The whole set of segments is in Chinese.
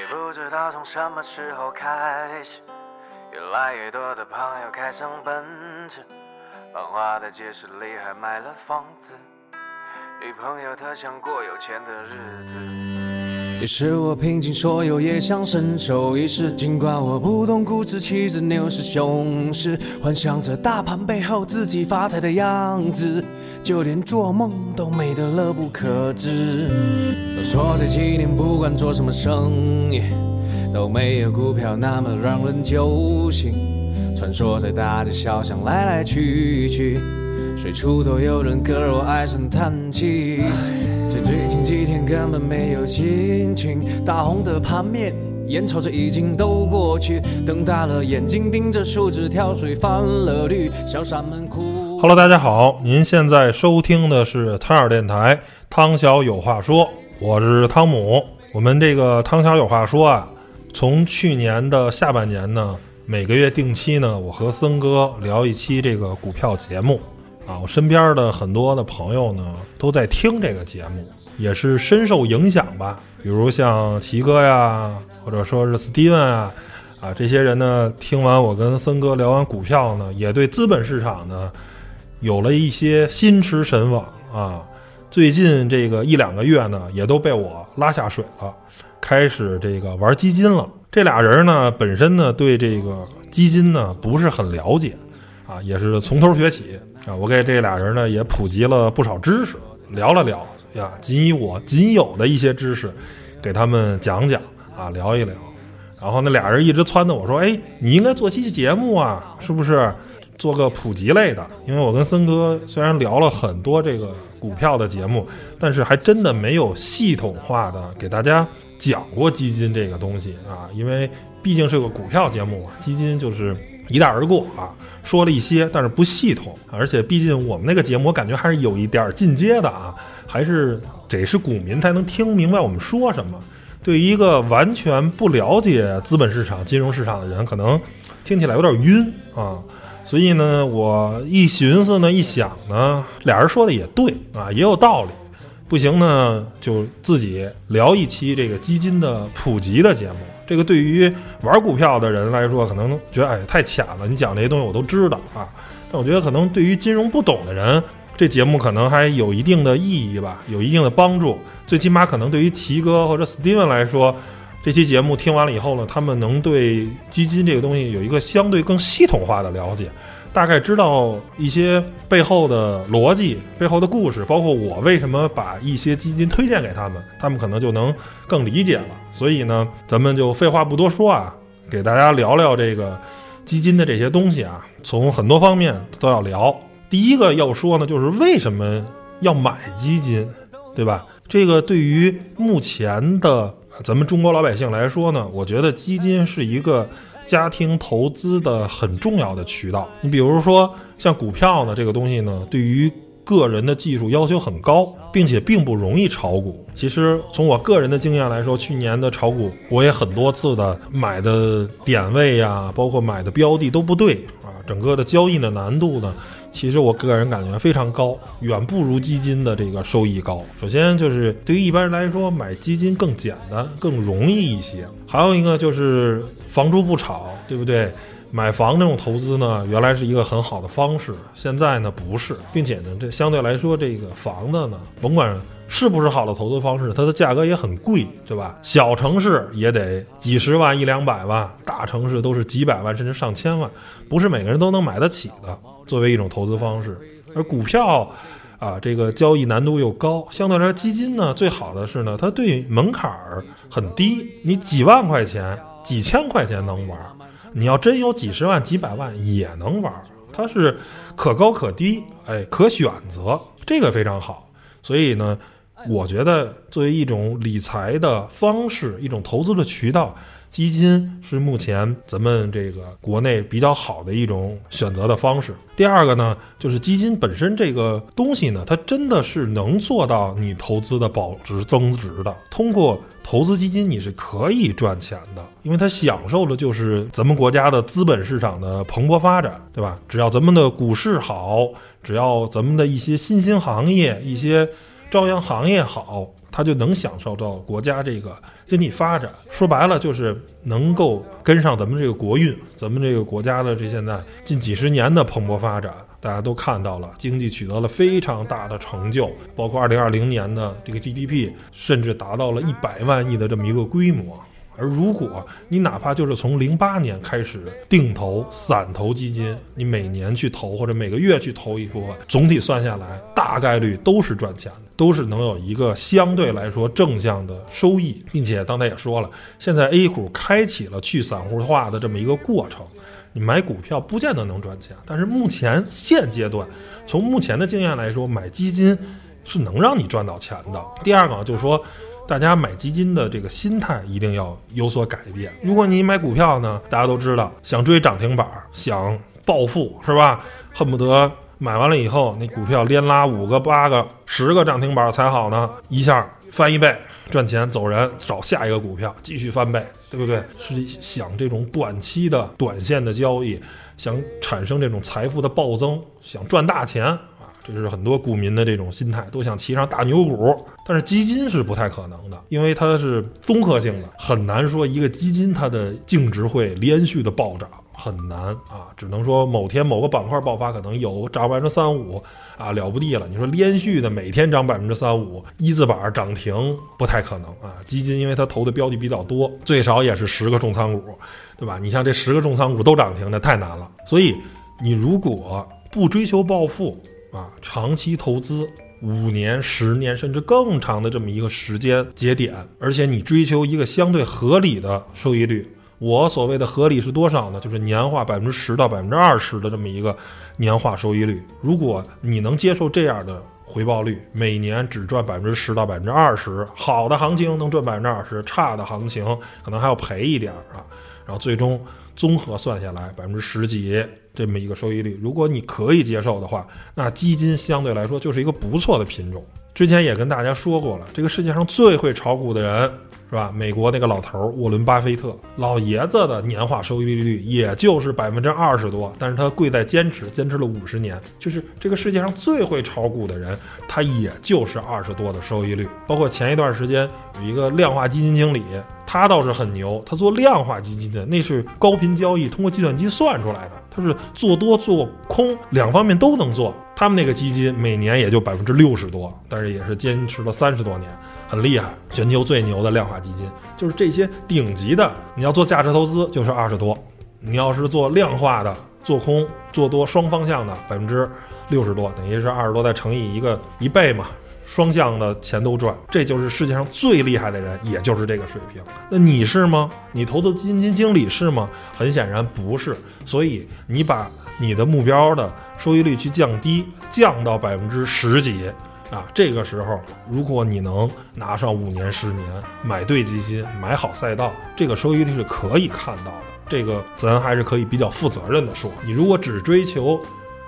也不知道从什么时候开始，越来越多的朋友开上奔驰，繁华的街市里还买了房子，女朋友她想过有钱的日子。于是我拼尽所有，也想伸手一试。尽管我不懂股指期指牛市熊市，幻想着大盘背后自己发财的样子，就连做梦都美得乐不可支。都说这几年不管做什么生意，都没有股票那么让人揪心。穿梭在大街小巷来来去去，随处都有人割我唉声叹气。这最近几天根本没有心情，大红的盘面，眼瞅着已经都过去，瞪大了眼睛盯着数字跳水翻了绿，小傻们哭。Hello，大家好，您现在收听的是汤尔电台，汤小有话说，我是汤姆。我们这个汤小有话说啊，从去年的下半年呢，每个月定期呢，我和森哥聊一期这个股票节目啊。我身边的很多的朋友呢，都在听这个节目，也是深受影响吧。比如像齐哥呀，或者说是 Steven 啊，啊，这些人呢，听完我跟森哥聊完股票呢，也对资本市场呢。有了一些心驰神往啊，最近这个一两个月呢，也都被我拉下水了，开始这个玩基金了。这俩人呢，本身呢对这个基金呢不是很了解啊，也是从头学起啊。我给这俩人呢也普及了不少知识，聊了聊呀，仅以我仅有的一些知识，给他们讲讲啊，聊一聊。然后那俩人一直撺掇我说：“哎，你应该做期节目啊，是不是？”做个普及类的，因为我跟森哥虽然聊了很多这个股票的节目，但是还真的没有系统化的给大家讲过基金这个东西啊。因为毕竟是个股票节目，基金就是一带而过啊，说了一些，但是不系统。而且毕竟我们那个节目，我感觉还是有一点进阶的啊，还是得是股民才能听明白我们说什么。对于一个完全不了解资本市场、金融市场的人，可能听起来有点晕啊。所以呢，我一寻思呢，一想呢，俩人说的也对啊，也有道理。不行呢，就自己聊一期这个基金的普及的节目。这个对于玩股票的人来说，可能觉得哎太浅了，你讲这些东西我都知道啊。但我觉得可能对于金融不懂的人，这节目可能还有一定的意义吧，有一定的帮助。最起码可能对于奇哥或者 Steven 来说。这期节目听完了以后呢，他们能对基金这个东西有一个相对更系统化的了解，大概知道一些背后的逻辑、背后的故事，包括我为什么把一些基金推荐给他们，他们可能就能更理解了。所以呢，咱们就废话不多说啊，给大家聊聊这个基金的这些东西啊，从很多方面都要聊。第一个要说呢，就是为什么要买基金，对吧？这个对于目前的。咱们中国老百姓来说呢，我觉得基金是一个家庭投资的很重要的渠道。你比如说像股票呢，这个东西呢，对于个人的技术要求很高，并且并不容易炒股。其实从我个人的经验来说，去年的炒股我也很多次的买的点位呀，包括买的标的都不对啊，整个的交易的难度呢。其实我个人感觉非常高，远不如基金的这个收益高。首先就是对于一般人来说，买基金更简单、更容易一些。还有一个就是房住不炒，对不对？买房这种投资呢，原来是一个很好的方式，现在呢不是，并且呢，这相对来说，这个房子呢，甭管是不是好的投资方式，它的价格也很贵，对吧？小城市也得几十万、一两百万，大城市都是几百万甚至上千万，不是每个人都能买得起的。作为一种投资方式，而股票，啊，这个交易难度又高，相对来说，基金呢，最好的是呢，它对门槛儿很低，你几万块钱、几千块钱能玩，你要真有几十万、几百万也能玩，它是可高可低，哎，可选择，这个非常好。所以呢，我觉得作为一种理财的方式，一种投资的渠道。基金是目前咱们这个国内比较好的一种选择的方式。第二个呢，就是基金本身这个东西呢，它真的是能做到你投资的保值增值的。通过投资基金，你是可以赚钱的，因为它享受的就是咱们国家的资本市场的蓬勃发展，对吧？只要咱们的股市好，只要咱们的一些新兴行业、一些朝阳行业好，他就能享受到国家这个经济发展。说白了，就是能够跟上咱们这个国运，咱们这个国家的这现在近几十年的蓬勃发展，大家都看到了，经济取得了非常大的成就，包括二零二零年的这个 GDP 甚至达到了一百万亿的这么一个规模。而如果你哪怕就是从零八年开始定投散投基金，你每年去投或者每个月去投一部分，总体算下来，大概率都是赚钱的，都是能有一个相对来说正向的收益，并且刚才也说了，现在 A 股开启了去散户化的这么一个过程，你买股票不见得能赚钱，但是目前现阶段，从目前的经验来说，买基金是能让你赚到钱的。第二个就是说。大家买基金的这个心态一定要有所改变。如果你买股票呢，大家都知道，想追涨停板，想暴富，是吧？恨不得买完了以后，那股票连拉五个、八个、十个涨停板才好呢，一下翻一倍，赚钱走人，找下一个股票继续翻倍，对不对？是想这种短期的短线的交易，想产生这种财富的暴增，想赚大钱啊。这是很多股民的这种心态，都想骑上大牛股，但是基金是不太可能的，因为它是综合性的，很难说一个基金它的净值会连续的暴涨，很难啊，只能说某天某个板块爆发，可能有涨百分之三五啊，了不地了。你说连续的每天涨百分之三五，一字板涨停不太可能啊。基金因为它投的标的比较多，最少也是十个重仓股，对吧？你像这十个重仓股都涨停，那太难了。所以你如果不追求暴富，啊，长期投资五年、十年甚至更长的这么一个时间节点，而且你追求一个相对合理的收益率。我所谓的合理是多少呢？就是年化百分之十到百分之二十的这么一个年化收益率。如果你能接受这样的回报率，每年只赚百分之十到百分之二十，好的行情能赚百分之二十，差的行情可能还要赔一点啊。然后最终综合算下来百分之十几。这么一个收益率，如果你可以接受的话，那基金相对来说就是一个不错的品种。之前也跟大家说过了，这个世界上最会炒股的人。是吧？美国那个老头沃伦巴菲特老爷子的年化收益率也就是百分之二十多，但是他贵在坚持，坚持了五十年。就是这个世界上最会炒股的人，他也就是二十多的收益率。包括前一段时间有一个量化基金经理，他倒是很牛，他做量化基金的，那是高频交易，通过计算机算出来的，他是做多做空两方面都能做。他们那个基金每年也就百分之六十多，但是也是坚持了三十多年。很厉害，全球最牛的量化基金就是这些顶级的。你要做价值投资，就是二十多；你要是做量化的，做空、做多双方向的，百分之六十多，等于是二十多再乘以一个一倍嘛，双向的钱都赚。这就是世界上最厉害的人，也就是这个水平。那你是吗？你投资基金经理是吗？很显然不是。所以你把你的目标的收益率去降低，降到百分之十几。啊，这个时候，如果你能拿上五年、十年，买对基金，买好赛道，这个收益率是可以看到的。这个咱还是可以比较负责任的说。你如果只追求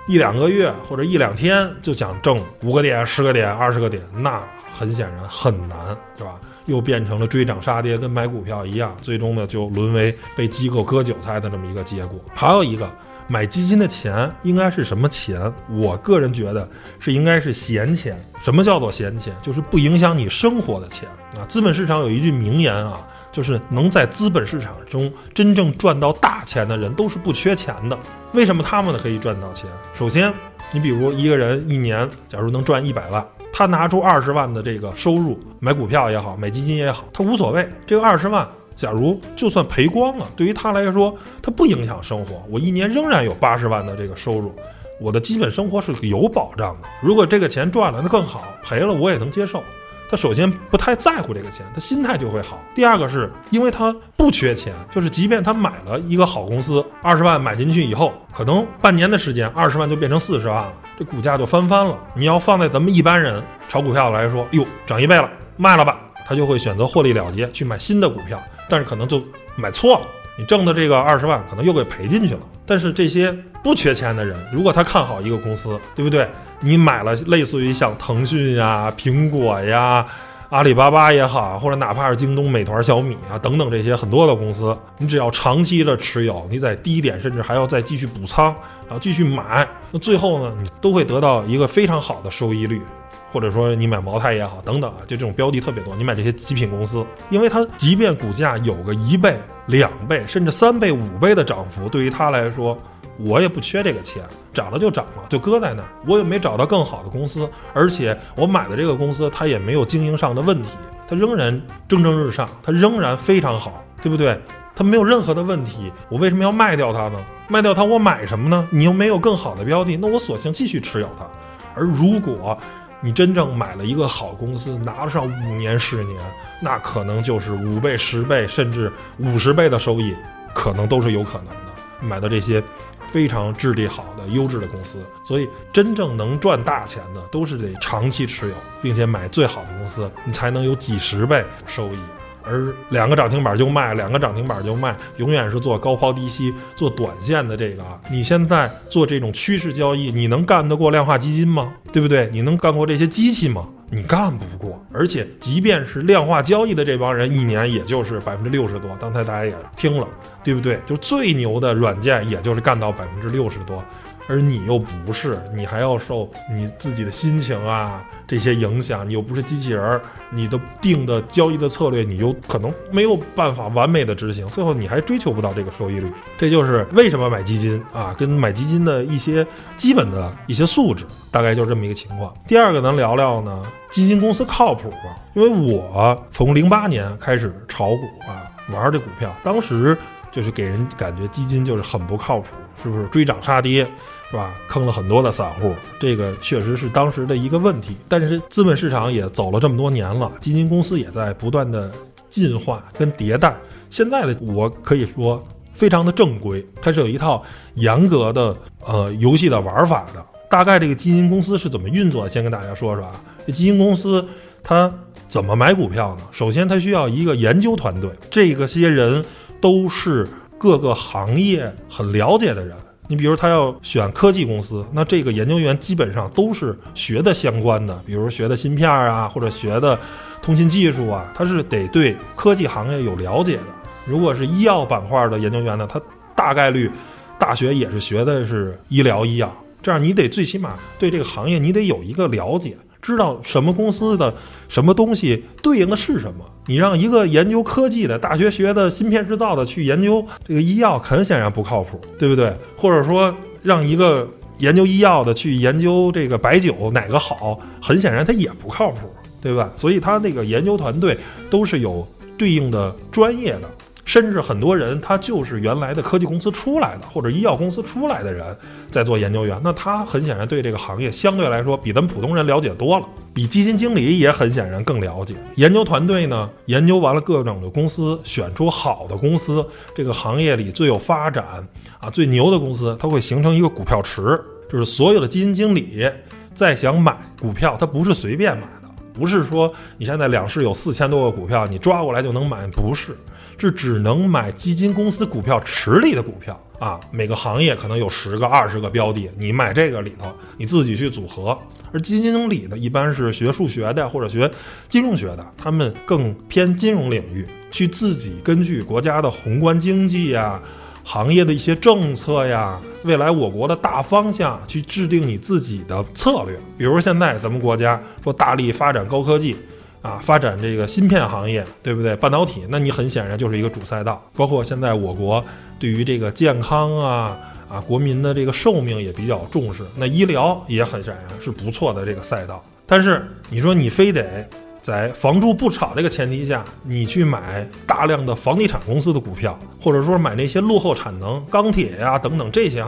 一两个月或者一两天就想挣五个点、十个点、二十个点，那很显然很难，是吧？又变成了追涨杀跌，跟买股票一样，最终呢就沦为被机构割韭菜的这么一个结果。还有一个。买基金的钱应该是什么钱？我个人觉得是应该是闲钱。什么叫做闲钱？就是不影响你生活的钱啊。资本市场有一句名言啊，就是能在资本市场中真正赚到大钱的人都是不缺钱的。为什么他们可以赚到钱？首先，你比如一个人一年假如能赚一百万，他拿出二十万的这个收入买股票也好，买基金也好，他无所谓。这个二十万。假如就算赔光了，对于他来说，他不影响生活。我一年仍然有八十万的这个收入，我的基本生活是有保障的。如果这个钱赚了，那更好；赔了，我也能接受。他首先不太在乎这个钱，他心态就会好。第二个是因为他不缺钱，就是即便他买了一个好公司，二十万买进去以后，可能半年的时间，二十万就变成四十万了，这股价就翻番了。你要放在咱们一般人炒股票来说，哟，涨一倍了，卖了吧，他就会选择获利了结，去买新的股票。但是可能就买错了，你挣的这个二十万可能又给赔进去了。但是这些不缺钱的人，如果他看好一个公司，对不对？你买了类似于像腾讯呀、苹果呀、阿里巴巴也好，或者哪怕是京东、美团、小米啊等等这些很多的公司，你只要长期的持有，你在低点甚至还要再继续补仓，然后继续买，那最后呢，你都会得到一个非常好的收益率。或者说你买茅台也好，等等啊，就这种标的特别多。你买这些极品公司，因为它即便股价有个一倍、两倍，甚至三倍、五倍的涨幅，对于他来说，我也不缺这个钱，涨了就涨了，就搁在那儿，我也没找到更好的公司，而且我买的这个公司它也没有经营上的问题，它仍然蒸蒸日上，它仍然非常好，对不对？它没有任何的问题，我为什么要卖掉它呢？卖掉它我买什么呢？你又没有更好的标的，那我索性继续持有它。而如果你真正买了一个好公司，拿上五年、十年，那可能就是五倍、十倍，甚至五十倍的收益，可能都是有可能的。买的这些非常质地好的、优质的公司，所以真正能赚大钱的，都是得长期持有，并且买最好的公司，你才能有几十倍收益。而两个涨停板就卖，两个涨停板就卖，永远是做高抛低吸、做短线的这个啊！你现在做这种趋势交易，你能干得过量化基金吗？对不对？你能干过这些机器吗？你干不过。而且，即便是量化交易的这帮人，一年也就是百分之六十多。刚才大家也听了，对不对？就最牛的软件，也就是干到百分之六十多。而你又不是，你还要受你自己的心情啊这些影响，你又不是机器人，你的定的交易的策略，你又可能没有办法完美的执行，最后你还追求不到这个收益率。这就是为什么买基金啊，跟买基金的一些基本的一些素质，大概就是这么一个情况。第二个，咱聊聊呢，基金公司靠谱吗？因为我从零八年开始炒股啊，玩这股票，当时就是给人感觉基金就是很不靠谱。是不是追涨杀跌，是吧？坑了很多的散户，这个确实是当时的一个问题。但是资本市场也走了这么多年了，基金公司也在不断的进化跟迭代。现在的我可以说非常的正规，它是有一套严格的呃游戏的玩法的。大概这个基金公司是怎么运作？先跟大家说说啊。这基金公司它怎么买股票呢？首先它需要一个研究团队，这个些人都是。各个行业很了解的人，你比如他要选科技公司，那这个研究员基本上都是学的相关的，比如学的芯片啊，或者学的通信技术啊，他是得对科技行业有了解的。如果是医药板块的研究员呢，他大概率大学也是学的是医疗医药，这样你得最起码对这个行业你得有一个了解。知道什么公司的什么东西对应的是什么？你让一个研究科技的大学学的芯片制造的去研究这个医药，很显然不靠谱，对不对？或者说让一个研究医药的去研究这个白酒哪个好，很显然他也不靠谱，对吧？所以他那个研究团队都是有对应的专业的。甚至很多人他就是原来的科技公司出来的，或者医药公司出来的人，在做研究员。那他很显然对这个行业相对来说比咱们普通人了解多了，比基金经理也很显然更了解。研究团队呢，研究完了各种的公司，选出好的公司，这个行业里最有发展啊、最牛的公司，它会形成一个股票池，就是所有的基金经理再想买股票，他不是随便买的，不是说你现在两市有四千多个股票，你抓过来就能买，不是。是只能买基金公司股票池里的股票啊，每个行业可能有十个、二十个标的，你买这个里头，你自己去组合。而基金经理呢，一般是学数学的或者学金融学的，他们更偏金融领域，去自己根据国家的宏观经济呀、行业的一些政策呀、未来我国的大方向去制定你自己的策略。比如现在咱们国家说大力发展高科技。啊，发展这个芯片行业，对不对？半导体，那你很显然就是一个主赛道。包括现在我国对于这个健康啊啊，国民的这个寿命也比较重视，那医疗也很显然是不错的这个赛道。但是你说你非得在房住不炒这个前提下，你去买大量的房地产公司的股票，或者说买那些落后产能、钢铁呀等等这些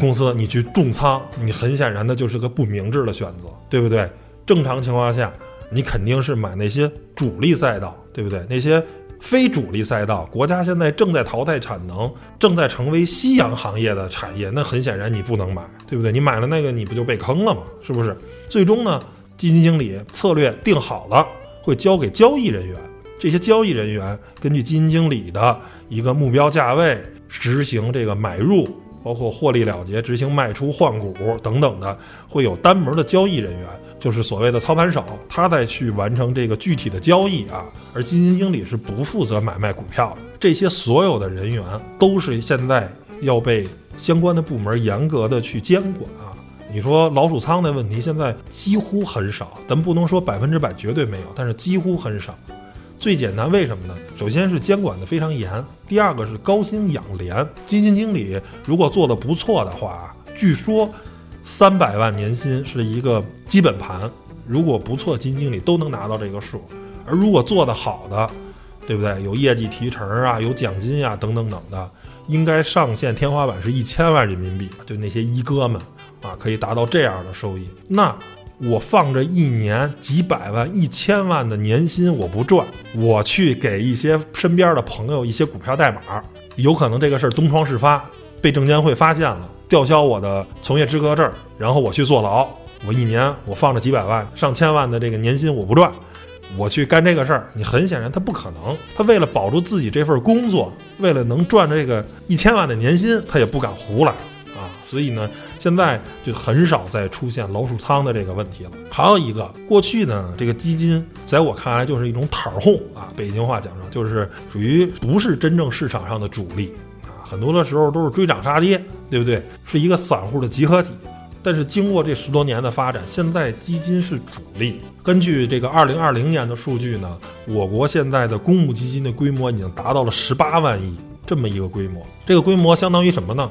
公司，你去重仓，你很显然的就是个不明智的选择，对不对？正常情况下。你肯定是买那些主力赛道，对不对？那些非主力赛道，国家现在正在淘汰产能，正在成为夕阳行业的产业，那很显然你不能买，对不对？你买了那个，你不就被坑了吗？是不是？最终呢，基金经理策略定好了，会交给交易人员，这些交易人员根据基金经理的一个目标价位，执行这个买入，包括获利了结，执行卖出换股等等的，会有单门的交易人员。就是所谓的操盘手，他在去完成这个具体的交易啊，而基金经理是不负责买卖股票的。这些所有的人员都是现在要被相关的部门严格的去监管啊，你说老鼠仓的问题现在几乎很少，咱不能说百分之百绝对没有，但是几乎很少。最简单，为什么呢？首先是监管的非常严，第二个是高薪养廉。基金经理如果做的不错的话，据说三百万年薪是一个基本盘，如果不错，基金经理都能拿到这个数。而如果做得好的，对不对？有业绩提成啊，有奖金啊，等等等的，应该上限天花板是一千万人民币。就那些一哥们啊，可以达到这样的收益。那。我放着一年几百万、一千万的年薪，我不赚，我去给一些身边的朋友一些股票代码，有可能这个事儿东窗事发，被证监会发现了，吊销我的从业资格证，然后我去坐牢。我一年我放着几百万、上千万的这个年薪，我不赚，我去干这个事儿，你很显然他不可能。他为了保住自己这份工作，为了能赚这个一千万的年薪，他也不敢胡来啊。所以呢，现在就很少再出现老鼠仓的这个问题了。还有一个，过去呢，这个基金在我看来就是一种摊儿哄啊，北京话讲上就是属于不是真正市场上的主力，很多的时候都是追涨杀跌，对不对？是一个散户的集合体。但是经过这十多年的发展，现在基金是主力。根据这个二零二零年的数据呢，我国现在的公募基金的规模已经达到了十八万亿这么一个规模。这个规模相当于什么呢？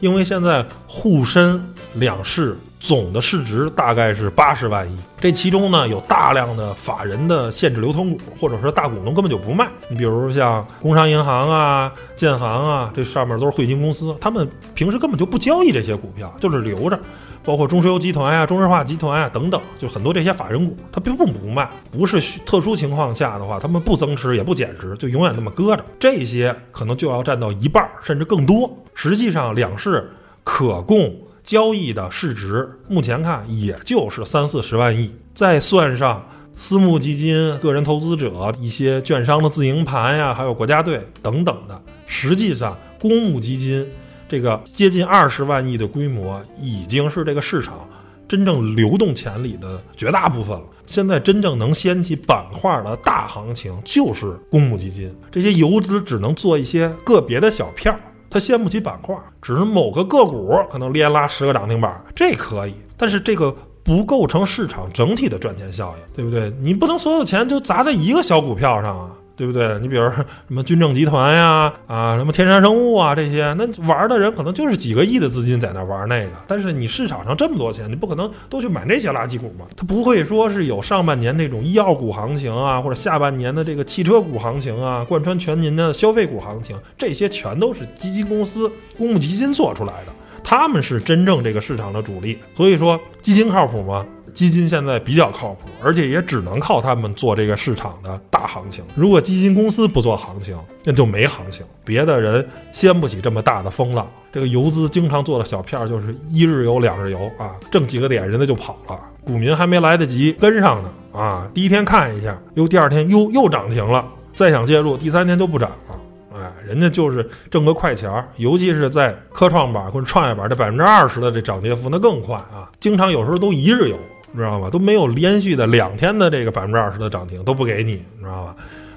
因为现在沪深两市总的市值大概是八十万亿，这其中呢有大量的法人的限制流通股，或者说大股东根本就不卖。你比如像工商银行啊、建行啊，这上面都是汇金公司，他们平时根本就不交易这些股票，就是留着。包括中石油集团呀、中石化集团呀等等，就很多这些法人股，它并不不卖，不是特殊情况下的话，他们不增持也不减值，就永远那么搁着。这些可能就要占到一半甚至更多。实际上，两市可供交易的市值，目前看也就是三四十万亿，再算上私募基金、个人投资者、一些券商的自营盘呀，还有国家队等等的，实际上公募基金。这个接近二十万亿的规模，已经是这个市场真正流动潜力的绝大部分了。现在真正能掀起板块的大行情，就是公募基金。这些游资只能做一些个别的小票，它掀不起板块。只是某个个股可能连拉十个涨停板，这可以。但是这个不构成市场整体的赚钱效应，对不对？你不能所有钱就砸在一个小股票上啊。对不对？你比如什么军政集团呀，啊，什么天山生物啊，这些，那玩的人可能就是几个亿的资金在那玩那个。但是你市场上这么多钱，你不可能都去买那些垃圾股嘛？它不会说是有上半年那种医药股行情啊，或者下半年的这个汽车股行情啊，贯穿全年的消费股行情，这些全都是基金公司、公募基金做出来的，他们是真正这个市场的主力。所以说，基金靠谱吗？基金现在比较靠谱，而且也只能靠他们做这个市场的大行情。如果基金公司不做行情，那就没行情，别的人掀不起这么大的风浪。这个游资经常做的小票，就是一日游、两日游啊，挣几个点，人家就跑了，股民还没来得及跟上呢啊！第一天看一下，又第二天又又涨停了，再想介入，第三天就不涨了。哎，人家就是挣个快钱儿，尤其是在科创板或者创业板这百分之二十的这涨跌幅，那更快啊！经常有时候都一日游。知道吧？都没有连续的两天的这个百分之二十的涨停都不给你，你知道吧？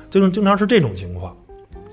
就是经常是这种情况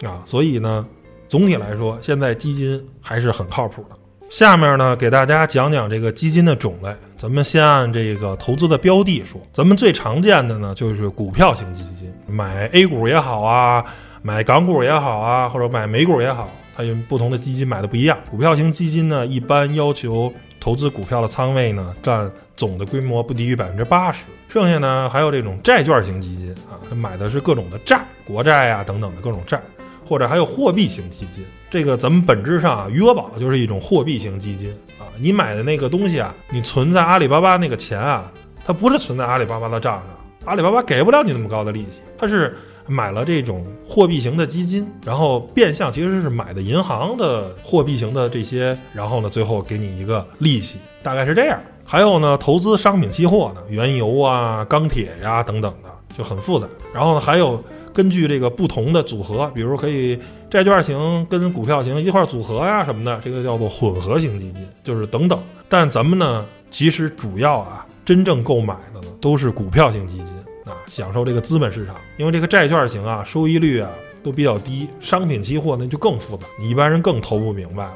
啊。所以呢，总体来说，现在基金还是很靠谱的。下面呢，给大家讲讲这个基金的种类。咱们先按这个投资的标的说，咱们最常见的呢就是股票型基金，买 A 股也好啊，买港股也好啊，或者买美股也好，它有不同的基金买的不一样。股票型基金呢，一般要求。投资股票的仓位呢，占总的规模不低于百分之八十。剩下呢，还有这种债券型基金啊，买的是各种的债，国债啊等等的各种债，或者还有货币型基金。这个咱们本质上啊，余额宝就是一种货币型基金啊。你买的那个东西啊，你存在阿里巴巴那个钱啊，它不是存在阿里巴巴的账上，阿里巴巴给不了你那么高的利息，它是。买了这种货币型的基金，然后变相其实是买的银行的货币型的这些，然后呢，最后给你一个利息，大概是这样。还有呢，投资商品期货呢，原油啊、钢铁呀等等的，就很复杂。然后呢，还有根据这个不同的组合，比如可以债券型跟股票型一块组合呀什么的，这个叫做混合型基金，就是等等。但咱们呢，其实主要啊，真正购买的呢，都是股票型基金。啊，享受这个资本市场，因为这个债券型啊，收益率啊都比较低，商品期货那就更复杂，你一般人更投不明白了。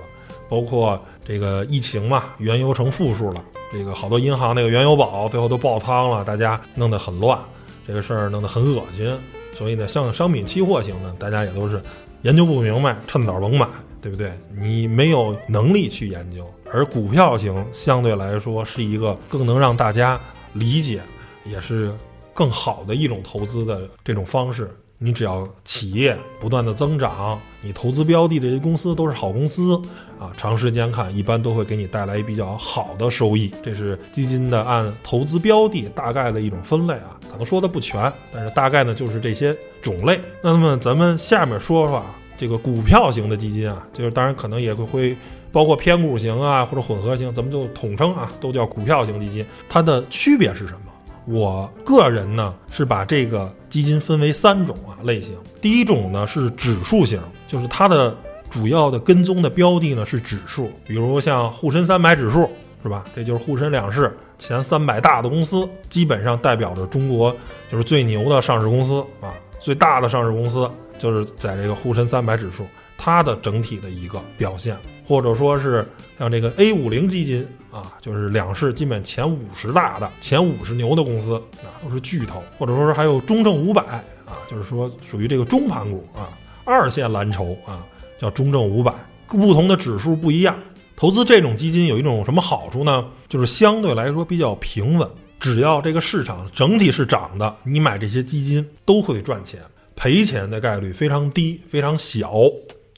包括这个疫情嘛，原油成负数了，这个好多银行那个原油宝最后都爆仓了，大家弄得很乱，这个事儿弄得很恶心。所以呢，像商品期货型呢，大家也都是研究不明白，趁早甭买，对不对？你没有能力去研究，而股票型相对来说是一个更能让大家理解，也是更好的一种投资的这种方式。你只要企业不断的增长，你投资标的这些公司都是好公司啊，长时间看一般都会给你带来比较好的收益。这是基金的按投资标的大概的一种分类啊，可能说的不全，但是大概呢就是这些种类。那么咱们下面说说啊，这个股票型的基金啊，就是当然可能也会会包括偏股型啊或者混合型，咱们就统称啊，都叫股票型基金。它的区别是什么？我个人呢是把这个基金分为三种啊类型。第一种呢是指数型，就是它的主要的跟踪的标的呢是指数，比如像沪深三百指数，是吧？这就是沪深两市前三百大的公司，基本上代表着中国就是最牛的上市公司啊，最大的上市公司就是在这个沪深三百指数，它的整体的一个表现。或者说是像这个 A 五零基金啊，就是两市基本前五十大的、前五十牛的公司啊，都是巨头。或者说是还有中证五百啊，就是说属于这个中盘股啊，二线蓝筹啊，叫中证五百。不同的指数不一样，投资这种基金有一种什么好处呢？就是相对来说比较平稳，只要这个市场整体是涨的，你买这些基金都会赚钱，赔钱的概率非常低，非常小。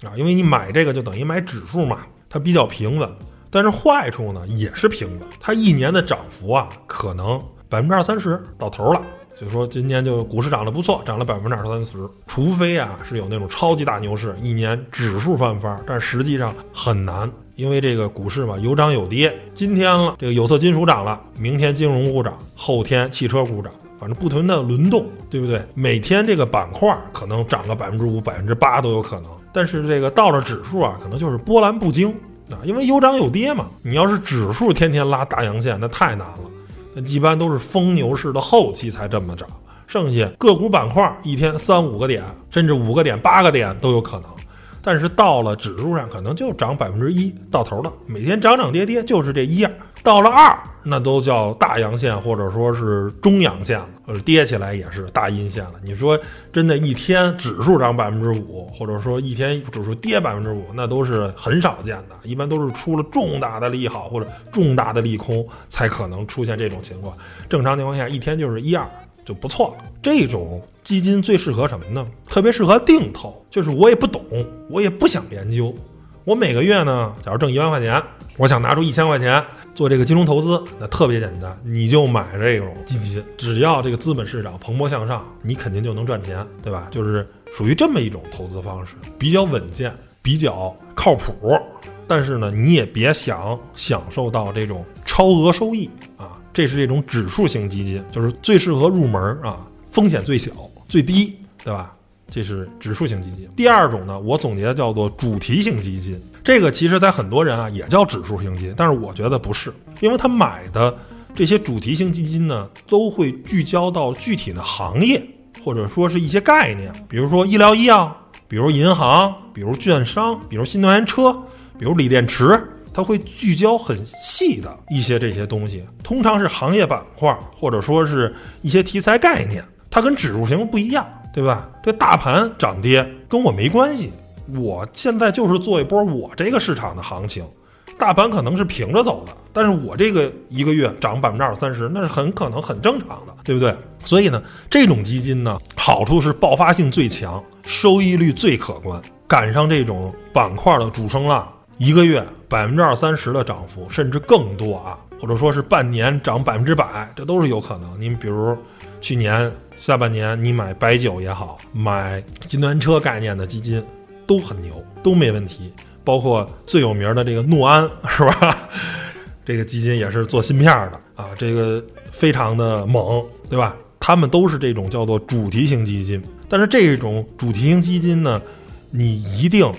啊，因为你买这个就等于买指数嘛，它比较平稳。但是坏处呢也是平稳，它一年的涨幅啊可能百分之二三十到头了。就说今年就股市涨得不错，涨了百分之二三十。除非啊是有那种超级大牛市，一年指数翻番，但实际上很难，因为这个股市嘛有涨有跌。今天了，这个有色金属涨了，明天金融股涨，后天汽车股涨，反正不停的轮动，对不对？每天这个板块可能涨个百分之五、百分之八都有可能。但是这个到了指数啊，可能就是波澜不惊啊，因为有涨有跌嘛。你要是指数天天拉大阳线，那太难了。那一般都是疯牛市的后期才这么涨，剩下个股板块一天三五个点，甚至五个点、八个点都有可能。但是到了指数上，可能就涨百分之一到头了，每天涨涨跌跌就是这一样。到了二，那都叫大阳线或者说是中阳线了，呃，跌起来也是大阴线了。你说真的，一天指数涨百分之五，或者说一天指数跌百分之五，那都是很少见的，一般都是出了重大的利好或者重大的利空才可能出现这种情况。正常情况下，一天就是一二就不错了。这种基金最适合什么呢？特别适合定投，就是我也不懂，我也不想研究。我每个月呢，假如挣一万块钱，我想拿出一千块钱做这个金融投资，那特别简单，你就买这种基金，只要这个资本市场蓬勃向上，你肯定就能赚钱，对吧？就是属于这么一种投资方式，比较稳健，比较靠谱。但是呢，你也别想享受到这种超额收益啊，这是这种指数型基金，就是最适合入门啊，风险最小、最低，对吧？这是指数型基金。第二种呢，我总结叫做主题型基金。这个其实，在很多人啊也叫指数型基金，但是我觉得不是，因为他买的这些主题型基金呢，都会聚焦到具体的行业，或者说是一些概念，比如说医疗医药，比如银行，比如券商，比如新能源车，比如锂电池，它会聚焦很细的一些这些东西，通常是行业板块，或者说是一些题材概念，它跟指数型不一样。对吧？这大盘涨跌跟我没关系，我现在就是做一波我这个市场的行情。大盘可能是平着走的，但是我这个一个月涨百分之二三十，那是很可能很正常的，对不对？所以呢，这种基金呢，好处是爆发性最强，收益率最可观。赶上这种板块的主升浪，一个月百分之二三十的涨幅，甚至更多啊，或者说是半年涨百分之百，这都是有可能。您比如去年。下半年你买白酒也好，买新能源车概念的基金都很牛，都没问题。包括最有名的这个诺安，是吧？这个基金也是做芯片的啊，这个非常的猛，对吧？他们都是这种叫做主题型基金。但是这种主题型基金呢，你一定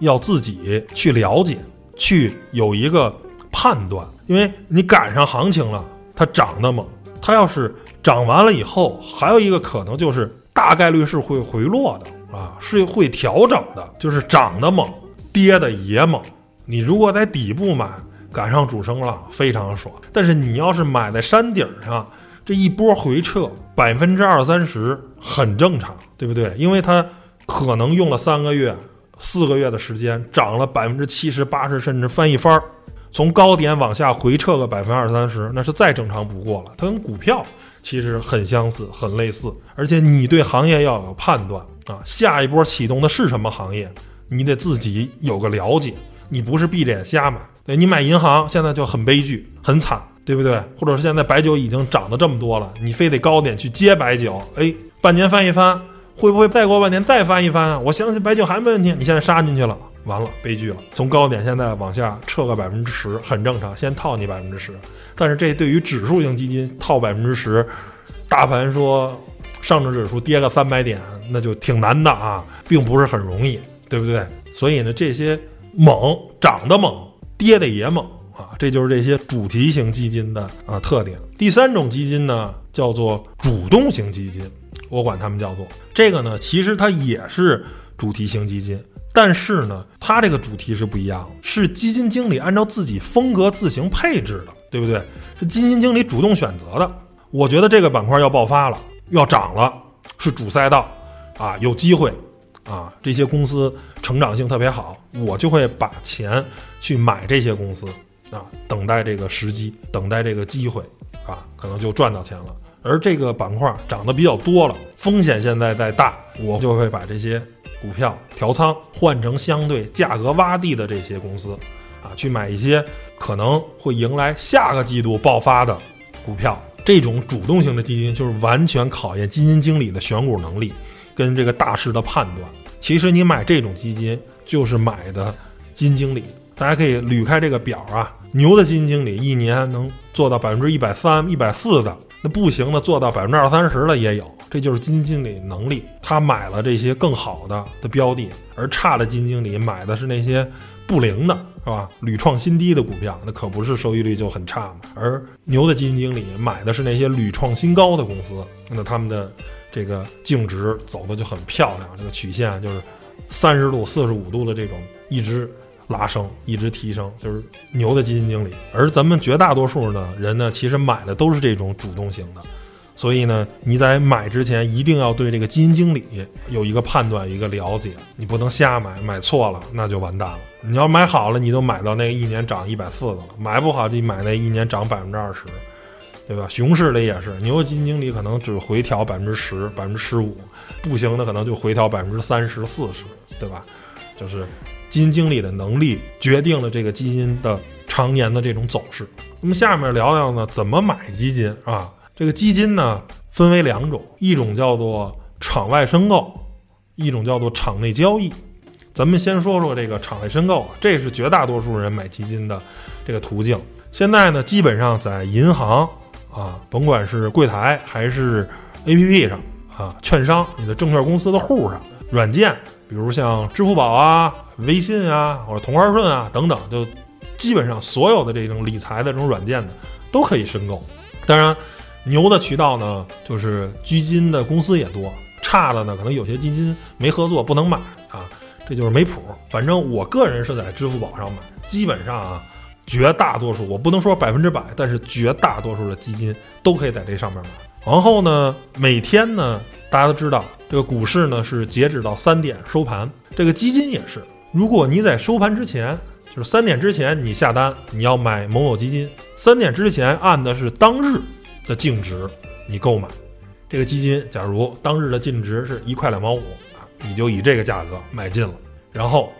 要自己去了解，去有一个判断，因为你赶上行情了，它涨得猛，它要是。涨完了以后，还有一个可能就是大概率是会回落的啊，是会调整的，就是涨得猛，跌的也猛，你如果在底部买，赶上主升浪，非常爽。但是你要是买在山顶上，这一波回撤百分之二三十很正常，对不对？因为它可能用了三个月、四个月的时间，涨了百分之七十、八十，甚至翻一番儿。从高点往下回撤个百分之二三十，那是再正常不过了。它跟股票其实很相似、很类似，而且你对行业要有判断啊。下一波启动的是什么行业，你得自己有个了解。你不是闭着眼瞎买，对你买银行现在就很悲剧、很惨，对不对？或者是现在白酒已经涨得这么多了，你非得高点去接白酒，哎，半年翻一番，会不会再过半年再翻一番啊？我相信白酒还没问题。你现在杀进去了，完了，悲剧了。从高点现在往下撤个百分之十，很正常，先套你百分之十。但是这对于指数型基金套百分之十，大盘说上证指数跌个三百点，那就挺难的啊，并不是很容易，对不对？所以呢，这些。猛涨得猛，跌的也猛啊！这就是这些主题型基金的啊特点。第三种基金呢，叫做主动型基金，我管它们叫做这个呢，其实它也是主题型基金，但是呢，它这个主题是不一样的，是基金经理按照自己风格自行配置的，对不对？是基金经理主动选择的。我觉得这个板块要爆发了，要涨了，是主赛道啊，有机会。啊，这些公司成长性特别好，我就会把钱去买这些公司啊，等待这个时机，等待这个机会啊，可能就赚到钱了。而这个板块涨得比较多了，风险现在在大，我就会把这些股票调仓，换成相对价格洼地的这些公司啊，去买一些可能会迎来下个季度爆发的股票。这种主动型的基金就是完全考验基金经理的选股能力。跟这个大势的判断，其实你买这种基金就是买的基金经理。大家可以捋开这个表啊，牛的基金经理一年能做到百分之一百三、一百四的，那不行的做到百分之二三十的也有。这就是基金经理能力，他买了这些更好的的标的，而差的基金经理买的是那些不灵的，是吧？屡创新低的股票，那可不是收益率就很差嘛。而牛的基金经理买的是那些屡创新高的公司，那他们的。这个净值走的就很漂亮，这个曲线就是三十度、四十五度的这种一直拉升、一直提升，就是牛的基金经理。而咱们绝大多数呢人呢，其实买的都是这种主动型的，所以呢，你在买之前一定要对这个基金经理有一个判断、一个了解，你不能瞎买，买错了那就完蛋了。你要买好了，你都买到那个一年涨一百四的了；买不好，就买那一年涨百分之二十。对吧？熊市里也是，牛基金经理可能只回调百分之十、百分之十五，不行的可能就回调百分之三十四十，对吧？就是基金经理的能力决定了这个基金的常年的这种走势。那么下面聊聊呢，怎么买基金啊？这个基金呢分为两种，一种叫做场外申购，一种叫做场内交易。咱们先说说这个场外申购，这是绝大多数人买基金的这个途径。现在呢，基本上在银行。啊，甭管是柜台还是 A P P 上啊，券商，你的证券公司的户上，软件，比如像支付宝啊、微信啊，或者同花顺啊等等，就基本上所有的这种理财的这种软件呢，都可以申购。当然，牛的渠道呢，就是基金的公司也多，差的呢，可能有些基金没合作不能买啊，这就是没谱。反正我个人是在支付宝上买，基本上啊。绝大多数我不能说百分之百，但是绝大多数的基金都可以在这上面买。然后呢，每天呢，大家都知道这个股市呢是截止到三点收盘，这个基金也是。如果你在收盘之前，就是三点之前你下单，你要买某某基金，三点之前按的是当日的净值，你购买这个基金。假如当日的净值是一块两毛五啊，你就以这个价格买进了，然后。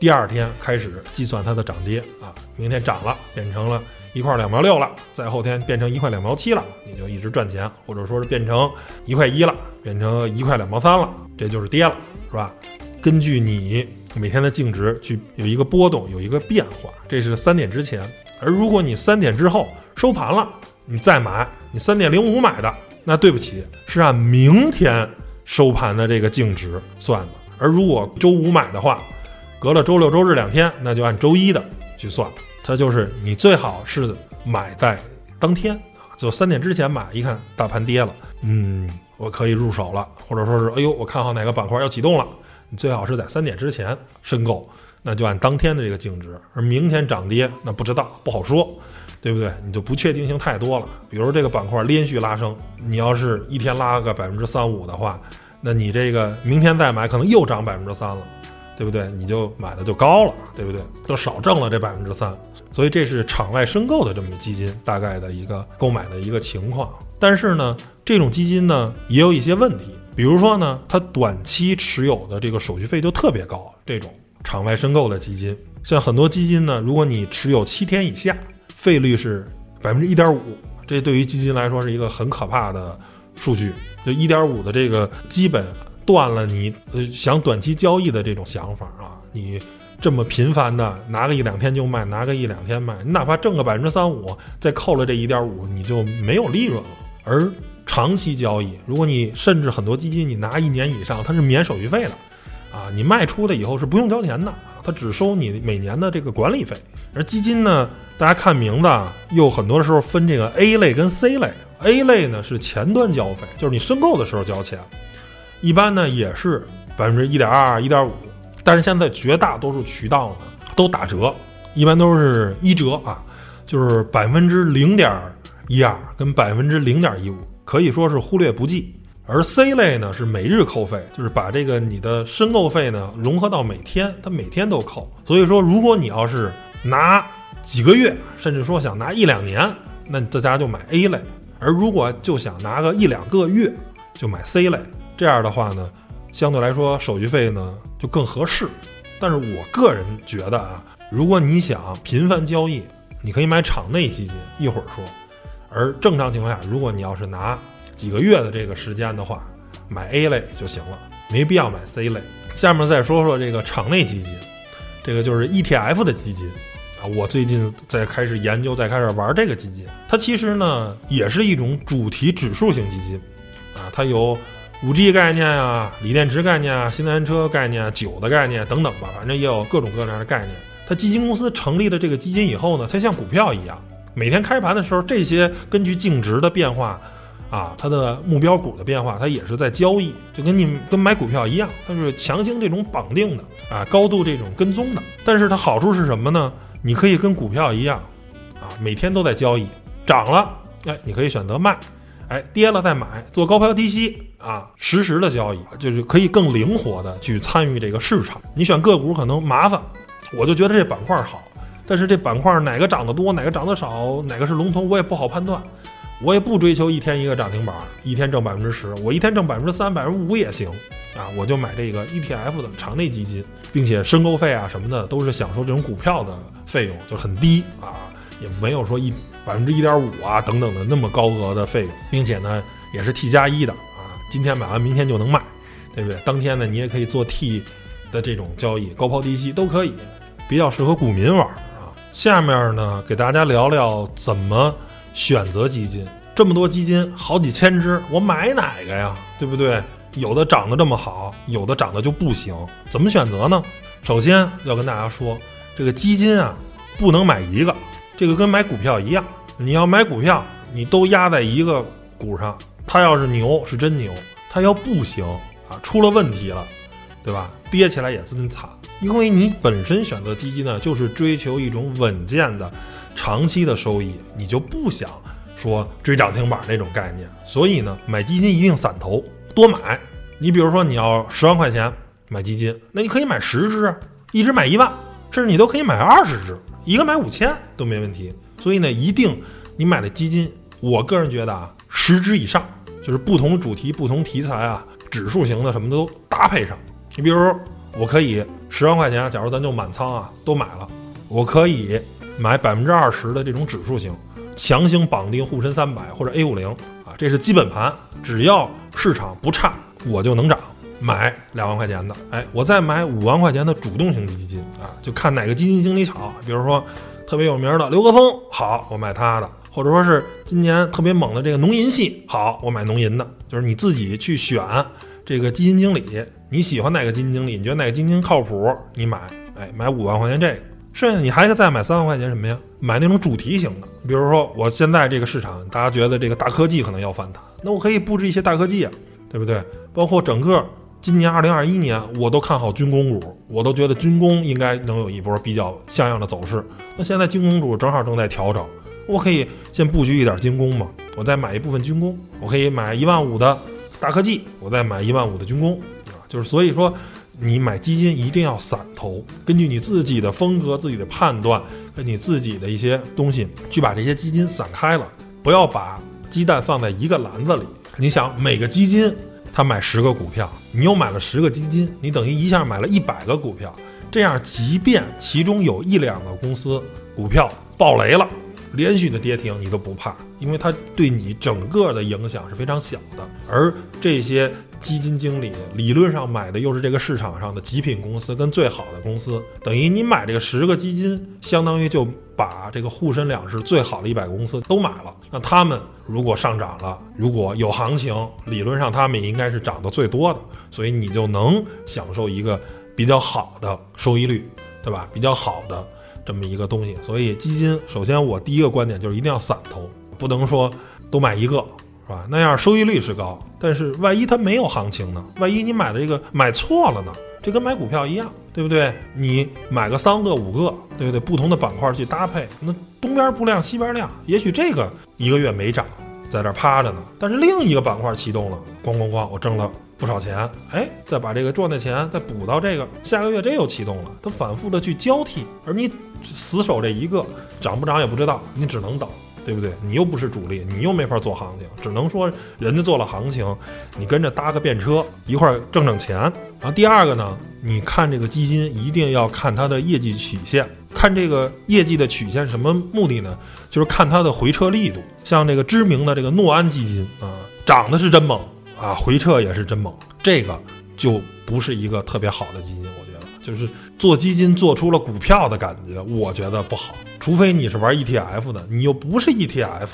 第二天开始计算它的涨跌啊，明天涨了变成了一块两毛六了，再后天变成一块两毛七了，你就一直赚钱，或者说是变成一块一了，变成一块两毛三了，这就是跌了，是吧？根据你每天的净值去有一个波动，有一个变化，这是三点之前。而如果你三点之后收盘了，你再买，你三点零五买的，那对不起，是按明天收盘的这个净值算的。而如果周五买的话，隔了周六周日两天，那就按周一的去算。它就是你最好是买在当天，就三点之前买。一看大盘跌了，嗯，我可以入手了，或者说是哎呦，我看好哪个板块要启动了，你最好是在三点之前申购，那就按当天的这个净值；而明天涨跌，那不知道，不好说，对不对？你就不确定性太多了。比如这个板块连续拉升，你要是一天拉个百分之三五的话，那你这个明天再买，可能又涨百分之三了，对不对？你就买的就高了，对不对？都少挣了这百分之三。所以这是场外申购的这么基金大概的一个购买的一个情况。但是呢，这种基金呢也有一些问题，比如说呢，它短期持有的这个手续费就特别高。这种场外申购的基金，像很多基金呢，如果你持有七天以下，费率是百分之一点五，这对于基金来说是一个很可怕的数据。就一点五的这个，基本断了你呃想短期交易的这种想法啊，你。这么频繁的拿个一两天就卖，拿个一两天卖，你哪怕挣个百分之三五，再扣了这一点五，你就没有利润了。而长期交易，如果你甚至很多基金你拿一年以上，它是免手续费的，啊，你卖出的以后是不用交钱的，它只收你每年的这个管理费。而基金呢，大家看名字又很多时候分这个 A 类跟 C 类，A 类呢是前端交费，就是你申购的时候交钱，一般呢也是百分之一点二、一点五。但是现在绝大多数渠道呢都打折，一般都是一折啊，就是百分之零点一二跟百分之零点一五，可以说是忽略不计。而 C 类呢是每日扣费，就是把这个你的申购费呢融合到每天，它每天都扣。所以说，如果你要是拿几个月，甚至说想拿一两年，那大家就买 A 类；而如果就想拿个一两个月，就买 C 类。这样的话呢，相对来说手续费呢。就更合适，但是我个人觉得啊，如果你想频繁交易，你可以买场内基金，一会儿说。而正常情况下，如果你要是拿几个月的这个时间的话，买 A 类就行了，没必要买 C 类。下面再说说这个场内基金，这个就是 ETF 的基金啊。我最近在开始研究，在开始玩这个基金，它其实呢也是一种主题指数型基金啊，它有。五 G 概念啊，锂电池概念啊，新能源车概念啊、酒的概念等等吧，反正也有各种各样的概念。它基金公司成立了这个基金以后呢，它像股票一样，每天开盘的时候，这些根据净值的变化，啊，它的目标股的变化，它也是在交易，就跟你跟买股票一样，它是强行这种绑定的啊，高度这种跟踪的。但是它好处是什么呢？你可以跟股票一样，啊，每天都在交易，涨了，哎，你可以选择卖。哎，跌了再买，做高抛低吸啊，实时的交易就是可以更灵活的去参与这个市场。你选个股可能麻烦，我就觉得这板块好，但是这板块哪个涨得多，哪个涨得少，哪个是龙头，我也不好判断。我也不追求一天一个涨停板，一天挣百分之十，我一天挣百分之三、百分之五也行啊。我就买这个 ETF 的场内基金，并且申购费啊什么的都是享受这种股票的费用，就很低啊，也没有说一。百分之一点五啊，等等的那么高额的费用，并且呢也是 T 加一的，今天买完明天就能卖，对不对？当天呢你也可以做 T 的这种交易，高抛低吸都可以，比较适合股民玩啊。下面呢给大家聊聊怎么选择基金，这么多基金好几千只，我买哪个呀？对不对？有的涨得这么好，有的涨得就不行，怎么选择呢？首先要跟大家说，这个基金啊不能买一个。这个跟买股票一样，你要买股票，你都压在一个股上，它要是牛是真牛，它要不行啊，出了问题了，对吧？跌起来也真惨。因为你本身选择基金呢，就是追求一种稳健的、长期的收益，你就不想说追涨停板那种概念。所以呢，买基金一定散投，多买。你比如说你要十万块钱买基金，那你可以买十只，一只买一万，甚至你都可以买二十只。一个买五千都没问题，所以呢，一定你买的基金，我个人觉得啊，十只以上，就是不同主题、不同题材啊，指数型的什么都搭配上。你比如，我可以十万块钱，假如咱就满仓啊，都买了，我可以买百分之二十的这种指数型，强行绑定沪深三百或者 A 五零啊，这是基本盘，只要市场不差，我就能涨。买两万块钱的，哎，我再买五万块钱的主动型基金啊，就看哪个基金经理好，比如说特别有名的刘格峰，好，我买他的；或者说是今年特别猛的这个农银系，好，我买农银的。就是你自己去选这个基金经理，你喜欢哪个基金经理，你觉得哪个基金靠谱，你买，哎，买五万块钱这个，剩下你还可再买三万块钱什么呀？买那种主题型的，比如说我现在这个市场，大家觉得这个大科技可能要反弹，那我可以布置一些大科技啊，对不对？包括整个。今年二零二一年，我都看好军工股，我都觉得军工应该能有一波比较像样的走势。那现在军工股正好正在调整，我可以先布局一点军工嘛，我再买一部分军工，我可以买一万五的大科技，我再买一万五的军工啊，就是所以说，你买基金一定要散投，根据你自己的风格、自己的判断，跟你自己的一些东西去把这些基金散开了，不要把鸡蛋放在一个篮子里。你想每个基金。他买十个股票，你又买了十个基金，你等于一下买了一百个股票。这样，即便其中有一两个公司股票爆雷了，连续的跌停，你都不怕，因为它对你整个的影响是非常小的。而这些基金经理理论上买的又是这个市场上的极品公司跟最好的公司，等于你买这个十个基金，相当于就。把这个沪深两市最好的一百个公司都买了，那他们如果上涨了，如果有行情，理论上他们应该是涨得最多的，所以你就能享受一个比较好的收益率，对吧？比较好的这么一个东西。所以基金，首先我第一个观点就是一定要散投，不能说都买一个，是吧？那样收益率是高，但是万一它没有行情呢？万一你买的这个买错了呢？这跟买股票一样，对不对？你买个三个五个，对不对？不同的板块去搭配，那东边不亮西边亮，也许这个一个月没涨，在这趴着呢，但是另一个板块启动了，咣咣咣，我挣了不少钱，哎，再把这个赚的钱再补到这个，下个月这又启动了，它反复的去交替，而你死守这一个，涨不涨也不知道，你只能等。对不对？你又不是主力，你又没法做行情，只能说人家做了行情，你跟着搭个便车一块儿挣挣钱。然后第二个呢，你看这个基金一定要看它的业绩曲线，看这个业绩的曲线什么目的呢？就是看它的回撤力度。像这个知名的这个诺安基金啊，涨的是真猛啊，回撤也是真猛，这个就不是一个特别好的基金。我觉得就是做基金做出了股票的感觉，我觉得不好。除非你是玩 ETF 的，你又不是 ETF，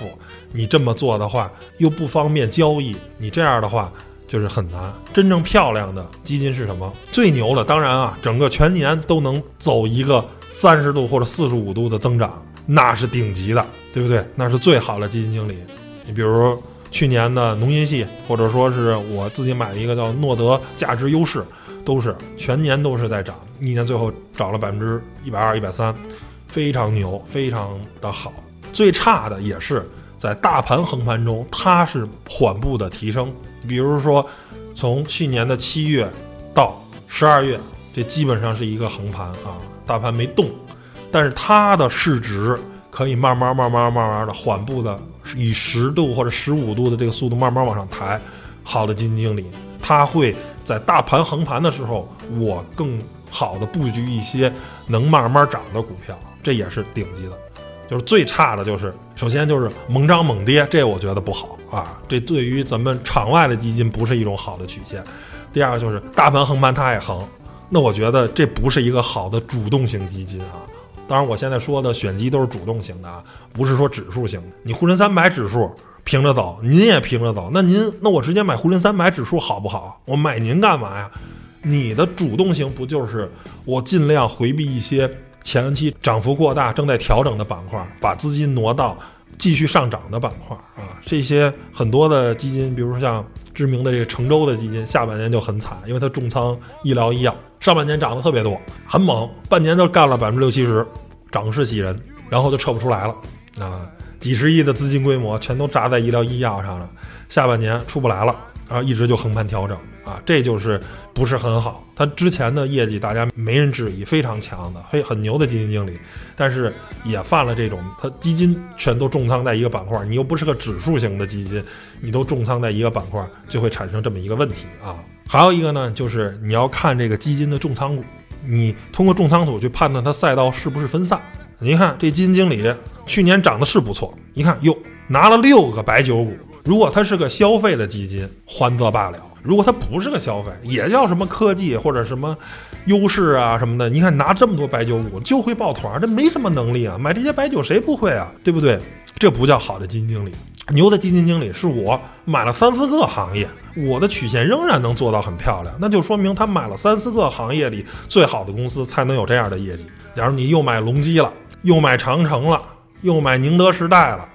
你这么做的话又不方便交易，你这样的话就是很难。真正漂亮的基金是什么？最牛的当然啊，整个全年都能走一个三十度或者四十五度的增长，那是顶级的，对不对？那是最好的基金经理。你比如去年的农银系，或者说是我自己买的一个叫诺德价值优势。都是全年都是在涨，一年最后涨了百分之一百二、一百三，非常牛，非常的好。最差的也是在大盘横盘中，它是缓步的提升。比如说，从去年的七月到十二月，这基本上是一个横盘啊，大盘没动，但是它的市值可以慢慢、慢慢、慢慢的缓步的以十度或者十五度的这个速度慢慢往上抬。好的基金经理，他会。在大盘横盘的时候，我更好的布局一些能慢慢涨的股票，这也是顶级的。就是最差的就是，首先就是猛涨猛跌，这我觉得不好啊。这对于咱们场外的基金不是一种好的曲线。第二个就是大盘横盘它也横，那我觉得这不是一个好的主动型基金啊。当然，我现在说的选基都是主动型的啊，不是说指数型。你沪深三百指数。平着走，您也平着走，那您那我直接买沪深三百指数好不好？我买您干嘛呀？你的主动性不就是我尽量回避一些前期涨幅过大、正在调整的板块，把资金挪到继续上涨的板块啊？这些很多的基金，比如说像知名的这个成州的基金，下半年就很惨，因为它重仓医疗医药，上半年涨得特别多，很猛，半年都干了百分之六七十，涨势喜人，然后就撤不出来了啊。几十亿的资金规模全都砸在医疗医药上了，下半年出不来了，然后一直就横盘调整啊，这就是不是很好。他之前的业绩大家没人质疑，非常强的，嘿，很牛的基金经理，但是也犯了这种，他基金全都重仓在一个板块，你又不是个指数型的基金，你都重仓在一个板块，就会产生这么一个问题啊。还有一个呢，就是你要看这个基金的重仓股，你通过重仓股去判断它赛道是不是分散。你看这基金经理去年涨的是不错，一看哟拿了六个白酒股。如果它是个消费的基金，还则罢了；如果它不是个消费，也叫什么科技或者什么优势啊什么的，你看拿这么多白酒股就会抱团，这没什么能力啊！买这些白酒谁不会啊？对不对？这不叫好的基金经理。牛的基金经理是我买了三四个行业，我的曲线仍然能做到很漂亮，那就说明他买了三四个行业里最好的公司才能有这样的业绩。假如你又买隆基了。又买长城了，又买宁德时代了，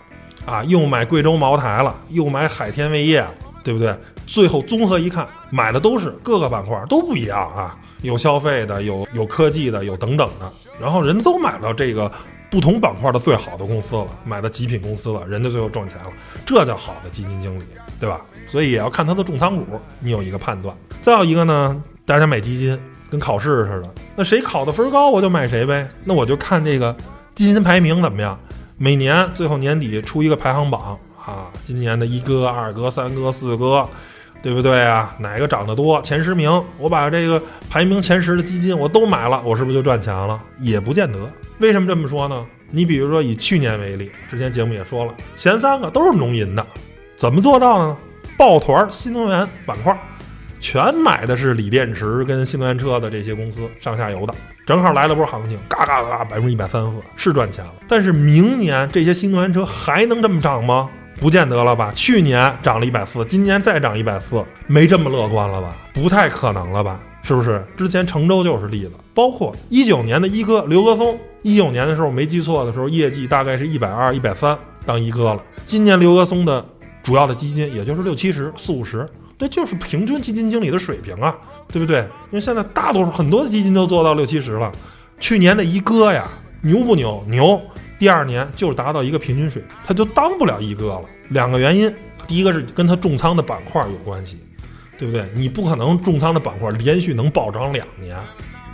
啊，又买贵州茅台了，又买海天味业了，对不对？最后综合一看，买的都是各个板块都不一样啊，有消费的，有有科技的，有等等的，然后人都买到这个不同板块的最好的公司了，买的极品公司了，人家最后赚钱了，这叫好的基金经理，对吧？所以也要看他的重仓股，你有一个判断。再有一个呢，大家买基金跟考试似的，那谁考的分高，我就买谁呗。那我就看这个基金排名怎么样，每年最后年底出一个排行榜啊，今年的一哥、二哥、三哥、四哥。对不对啊？哪个涨得多？前十名，我把这个排名前十的基金我都买了，我是不是就赚钱了？也不见得。为什么这么说呢？你比如说以去年为例，之前节目也说了，前三个都是农银的，怎么做到的呢？抱团新能源板块，全买的是锂电池跟新能源车的这些公司，上下游的，正好来了波行情，嘎嘎嘎，百分之一百三十四，是赚钱了。但是明年这些新能源车还能这么涨吗？不见得了吧？去年涨了一百四，今年再涨一百四，没这么乐观了吧？不太可能了吧？是不是？之前成州就是例子，包括一九年的一哥刘格松，一九年的时候没记错的时候，业绩大概是一百二、一百三当一哥了。今年刘格松的主要的基金也就是六七十、四五十，这就是平均基金经理的水平啊，对不对？因为现在大多数很多的基金都做到六七十了。去年的一哥呀，牛不牛？牛。第二年就是达到一个平均水平，他就当不了一哥了。两个原因，第一个是跟他重仓的板块有关系，对不对？你不可能重仓的板块连续能暴涨两年，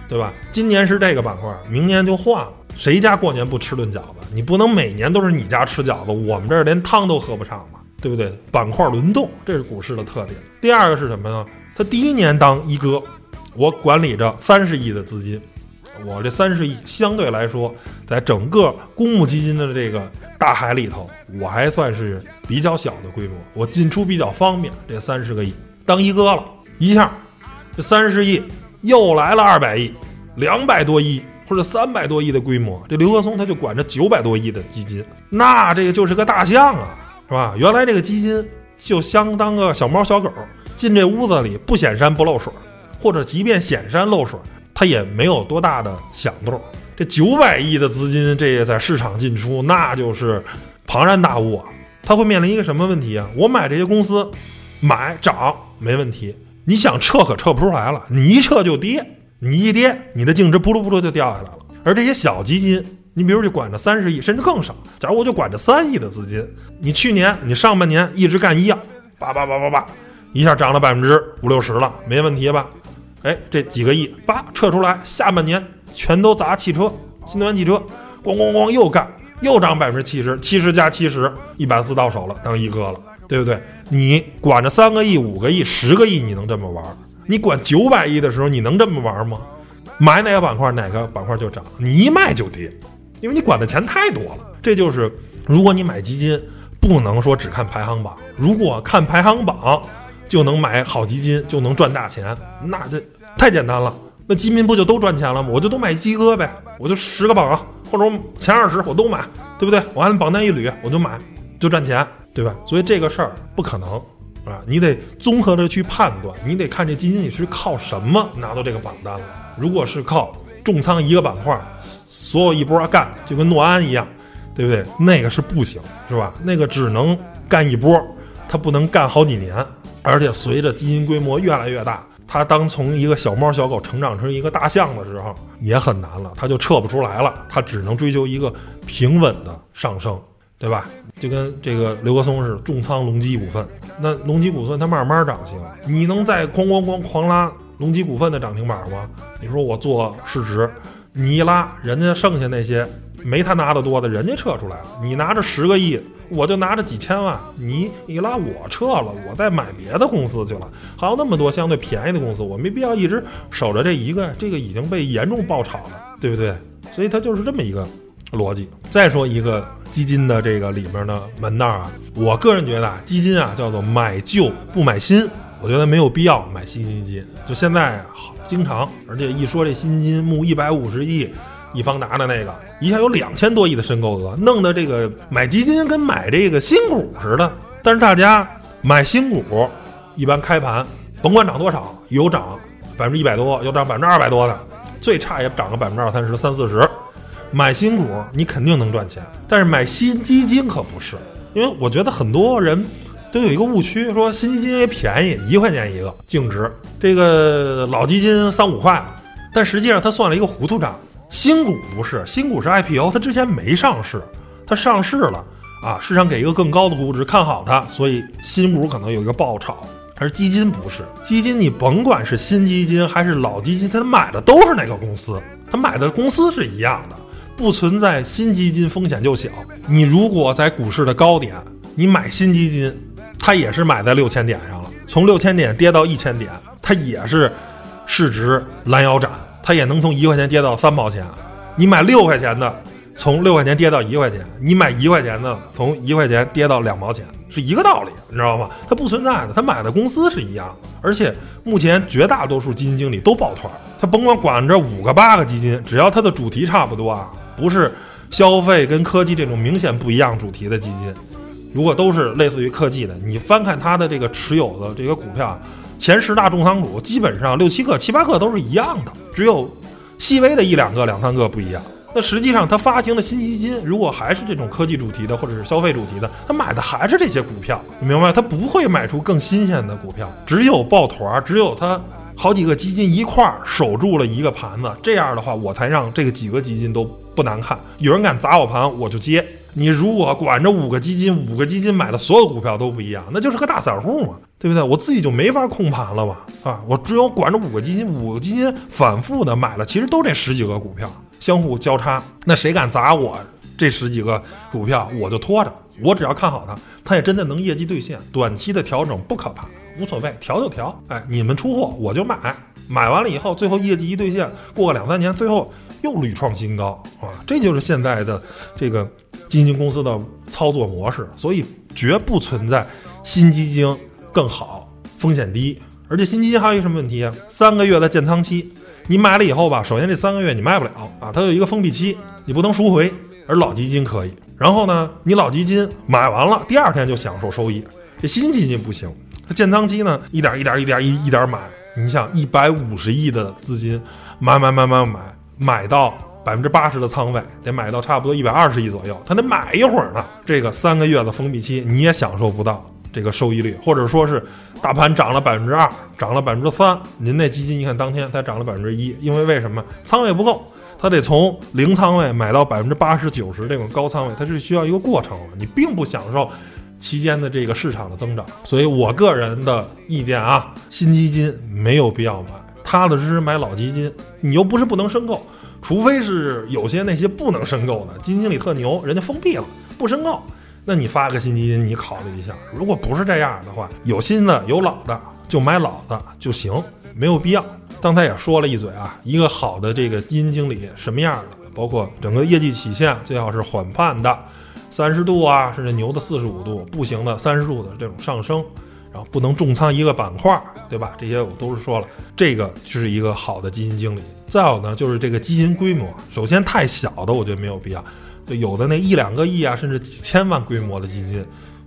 对吧？今年是这个板块，明年就换了。谁家过年不吃顿饺子？你不能每年都是你家吃饺子，我们这儿连汤都喝不上吧，对不对？板块轮动，这是股市的特点。第二个是什么呢？他第一年当一哥，我管理着三十亿的资金。我这三十亿相对来说，在整个公募基金的这个大海里头，我还算是比较小的规模，我进出比较方便。这三十个亿当一哥了，一下这三十亿又来了二百亿，两百多亿或者三百多亿的规模，这刘和松他就管着九百多亿的基金，那这个就是个大象啊，是吧？原来这个基金就相当个小猫小狗，进这屋子里不显山不漏水，或者即便显山漏水。它也没有多大的响动，这九百亿的资金，这在市场进出，那就是庞然大物啊。它会面临一个什么问题啊？我买这些公司，买涨没问题，你想撤可撤不出来了，你一撤就跌，你一跌，你的净值扑噜扑噜就掉下来了。而这些小基金，你比如就管着三十亿，甚至更少。假如我就管着三亿的资金，你去年你上半年一直干一样，叭叭叭叭叭，一下涨了百分之五六十了，没问题吧？哎，这几个亿叭撤出来，下半年全都砸汽车，新能源汽车，咣咣咣又干，又涨百分之七十，七十加七十，一百四到手了，当一哥了，对不对？你管着三个亿、五个亿、十个亿，你能这么玩？你管九百亿的时候，你能这么玩吗？买哪个板块，哪个板块就涨，你一卖就跌，因为你管的钱太多了。这就是如果你买基金，不能说只看排行榜，如果看排行榜就能买好基金，就能赚大钱，那这。太简单了，那基民不就都赚钱了吗？我就都买基哥呗，我就十个榜或者前二十我都买，对不对？我按榜单一捋，我就买，就赚钱，对吧？所以这个事儿不可能，啊，你得综合着去判断，你得看这基金你是靠什么拿到这个榜单了。如果是靠重仓一个板块，所有一波干，就跟诺安一样，对不对？那个是不行，是吧？那个只能干一波，它不能干好几年，而且随着基金规模越来越大。他当从一个小猫小狗成长成一个大象的时候，也很难了，他就撤不出来了，他只能追求一个平稳的上升，对吧？就跟这个刘格松是重仓隆基股份，那隆基股份它慢慢涨行，你能再哐哐哐狂拉隆基股份的涨停板吗？你说我做市值，你一拉，人家剩下那些没他拿的多的，人家撤出来了，你拿着十个亿。我就拿着几千万，你一拉我撤了，我再买别的公司去了。还有那么多相对便宜的公司，我没必要一直守着这一个，这个已经被严重爆炒了，对不对？所以它就是这么一个逻辑。再说一个基金的这个里面的门道啊，我个人觉得啊，基金啊叫做买旧不买新，我觉得没有必要买新基金。就现在好经常，而且一说这新金募一百五十亿。易方达的那个一下有两千多亿的申购额，弄得这个买基金跟买这个新股似的。但是大家买新股，一般开盘甭管涨多少，有涨百分之一百多，有涨百分之二百多的，最差也涨个百分之二三十、三四十。买新股你肯定能赚钱，但是买新基金可不是，因为我觉得很多人都有一个误区，说新基金便宜，一块钱一个净值，这个老基金三五块。但实际上他算了一个糊涂账，新股不是，新股是 IPO，它之前没上市，它上市了啊，市场给一个更高的估值，看好它，所以新股可能有一个爆炒。而基金不是，基金你甭管是新基金还是老基金，它买的都是那个公司，它买的公司是一样的，不存在新基金风险就小。你如果在股市的高点，你买新基金，它也是买在六千点上了，从六千点跌到一千点，它也是市值拦腰斩，它也能从一块钱跌到三毛钱。你买六块钱的，从六块钱跌到一块钱；你买一块钱的，从一块钱跌到两毛钱。是一个道理，你知道吗？它不存在的，他买的公司是一样的。而且目前绝大多数基金经理都抱团，他甭管管这五个八个基金，只要它的主题差不多啊，不是消费跟科技这种明显不一样主题的基金，如果都是类似于科技的，你翻看它的这个持有的这个股票，前十大重仓股基本上六七个、七八个都是一样的，只有细微的一两个、两三个不一样。那实际上，它发行的新基金如果还是这种科技主题的，或者是消费主题的，它买的还是这些股票，你明白？它不会买出更新鲜的股票，只有抱团，只有它好几个基金一块儿守住了一个盘子，这样的话，我才让这个几个基金都不难看。有人敢砸我盘，我就接。你如果管着五个基金，五个基金买的所有股票都不一样，那就是个大散户嘛，对不对？我自己就没法控盘了嘛，啊，我只有管着五个基金，五个基金反复的买了，其实都这十几个股票。相互交叉，那谁敢砸我这十几个股票，我就拖着。我只要看好它，它也真的能业绩兑现。短期的调整不可怕，无所谓，调就调。哎，你们出货我就买，买完了以后，最后业绩一兑现，过个两三年，最后又屡创新高啊！这就是现在的这个基金公司的操作模式。所以绝不存在新基金更好，风险低。而且新基金还有一个什么问题啊？三个月的建仓期。你买了以后吧，首先这三个月你卖不了啊，它有一个封闭期，你不能赎回。而老基金可以。然后呢，你老基金买完了，第二天就享受收益。这新基金不行，它建仓期呢，一点一点一点一一点买。你想，一百五十亿的资金买买买买买，买到百分之八十的仓位，得买到差不多一百二十亿左右，它得买一会儿呢。这个三个月的封闭期你也享受不到。这个收益率，或者说是大盘涨了百分之二，涨了百分之三，您那基金一看当天才涨了百分之一，因为为什么仓位不够，它得从零仓位买到百分之八十九十这种高仓位，它是需要一个过程的，你并不享受期间的这个市场的增长。所以我个人的意见啊，新基金没有必要买，踏踏实实买老基金。你又不是不能申购，除非是有些那些不能申购的基金经理特牛，人家封闭了不申购。那你发个新基金，你考虑一下。如果不是这样的话，有新的有老的，就买老的就行，没有必要。刚才也说了一嘴啊，一个好的这个基金经理什么样的，包括整个业绩曲线最好是缓慢的，三十度啊，甚至牛的四十五度，不行的三十度的这种上升，然后不能重仓一个板块，对吧？这些我都是说了，这个是一个好的基金经理。再有呢，就是这个基金规模，首先太小的，我觉得没有必要。就有的那一两个亿啊，甚至几千万规模的基金，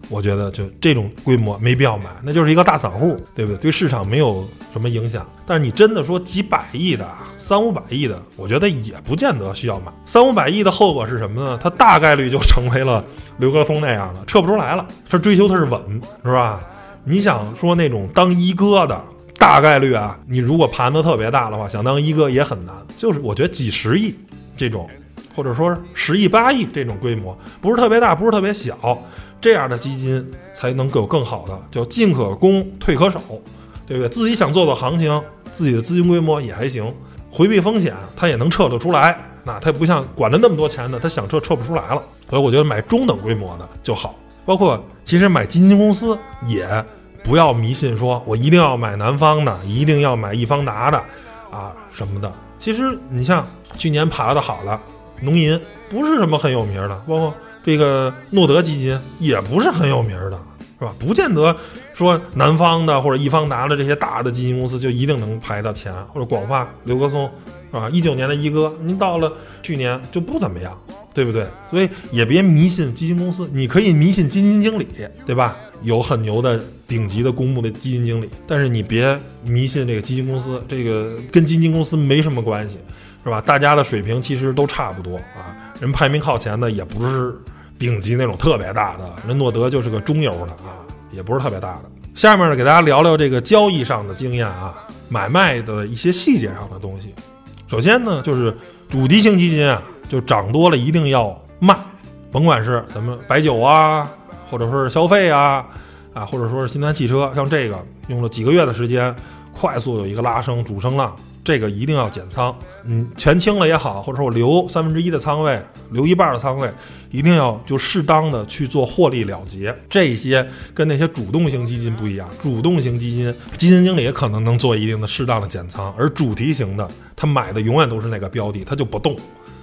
我觉得就这种规模没必要买，那就是一个大散户，对不对？对市场没有什么影响。但是你真的说几百亿的、三五百亿的，我觉得也不见得需要买。三五百亿的后果是什么呢？它大概率就成为了刘格峰那样的，撤不出来了。他追求的是稳，是吧？你想说那种当一哥的，大概率啊，你如果盘子特别大的话，想当一哥也很难。就是我觉得几十亿这种。或者说十亿八亿这种规模，不是特别大，不是特别小，这样的基金才能够更好的，叫进可攻，退可守，对不对？自己想做做行情，自己的资金规模也还行，回避风险，它也能撤得出来。那它不像管了那么多钱的，它想撤撤不出来了。所以我觉得买中等规模的就好。包括其实买基金公司也不要迷信，说我一定要买南方的，一定要买易方达的啊什么的。其实你像去年爬的好了。农银不是什么很有名的，包括这个诺德基金也不是很有名的，是吧？不见得说南方的或者易方达的这些大的基金公司就一定能排到前，或者广发、刘格松，是吧？一九年的一哥，您到了去年就不怎么样，对不对？所以也别迷信基金公司，你可以迷信基金经理，对吧？有很牛的顶级的公募的基金经理，但是你别迷信这个基金公司，这个跟基金公司没什么关系。是吧？大家的水平其实都差不多啊。人排名靠前的也不是顶级那种特别大的，人诺德就是个中游的啊。也不是特别大的。下面呢，给大家聊聊这个交易上的经验啊，买卖的一些细节上的东西。首先呢，就是主题型基金啊，就涨多了一定要卖，甭管是咱们白酒啊，或者说是消费啊，啊，或者说是新能源汽车，像这个用了几个月的时间，快速有一个拉升主升浪。这个一定要减仓，嗯，全清了也好，或者说我留三分之一的仓位，留一半的仓位，一定要就适当的去做获利了结。这些跟那些主动型基金不一样，主动型基金基金经理也可能能做一定的适当的减仓，而主题型的他买的永远都是那个标的，他就不动。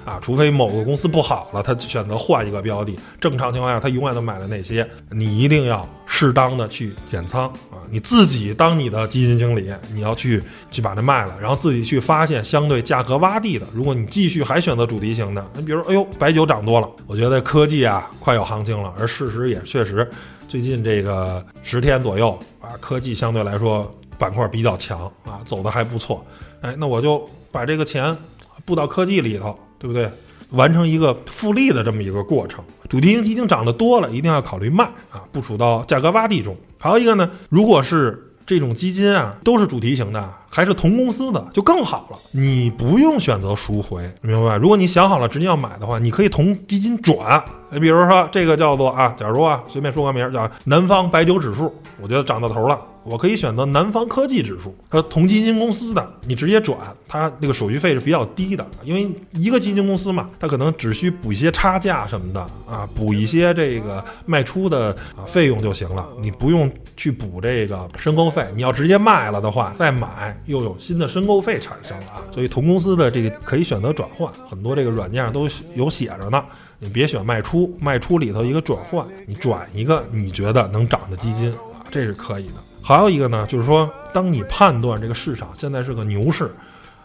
啊，除非某个公司不好了，他选择换一个标的。正常情况下，他永远都买了那些。你一定要适当的去减仓啊！你自己当你的基金经理，你要去去把它卖了，然后自己去发现相对价格洼地的。如果你继续还选择主题型的，你比如，哎呦，白酒涨多了，我觉得科技啊快有行情了。而事实也确实，最近这个十天左右啊，科技相对来说板块比较强啊，走的还不错。哎，那我就把这个钱布到科技里头。对不对？完成一个复利的这么一个过程。主题型基金涨得多了，一定要考虑卖啊，部署到价格洼地中。还有一个呢，如果是这种基金啊，都是主题型的，还是同公司的，就更好了。你不用选择赎回，明白？如果你想好了直接要买的话，你可以同基金转。你比如说这个叫做啊，假如啊，随便说个名儿叫南方白酒指数，我觉得涨到头了。我可以选择南方科技指数，它同基金公司的，你直接转，它那个手续费是比较低的，因为一个基金公司嘛，它可能只需补一些差价什么的啊，补一些这个卖出的啊费用就行了，你不用去补这个申购费。你要直接卖了的话，再买又有新的申购费产生了啊，所以同公司的这个可以选择转换，很多这个软件上都有写着呢。你别选卖出，卖出里头一个转换，你转一个你觉得能涨的基金啊，这是可以的。还有一个呢，就是说，当你判断这个市场现在是个牛市，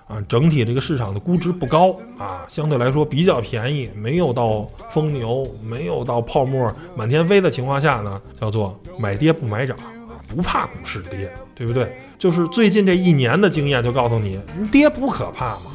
啊，整体这个市场的估值不高啊，相对来说比较便宜，没有到疯牛，没有到泡沫满天飞的情况下呢，叫做买跌不买涨啊，不怕股市跌，对不对？就是最近这一年的经验就告诉你，跌不可怕嘛，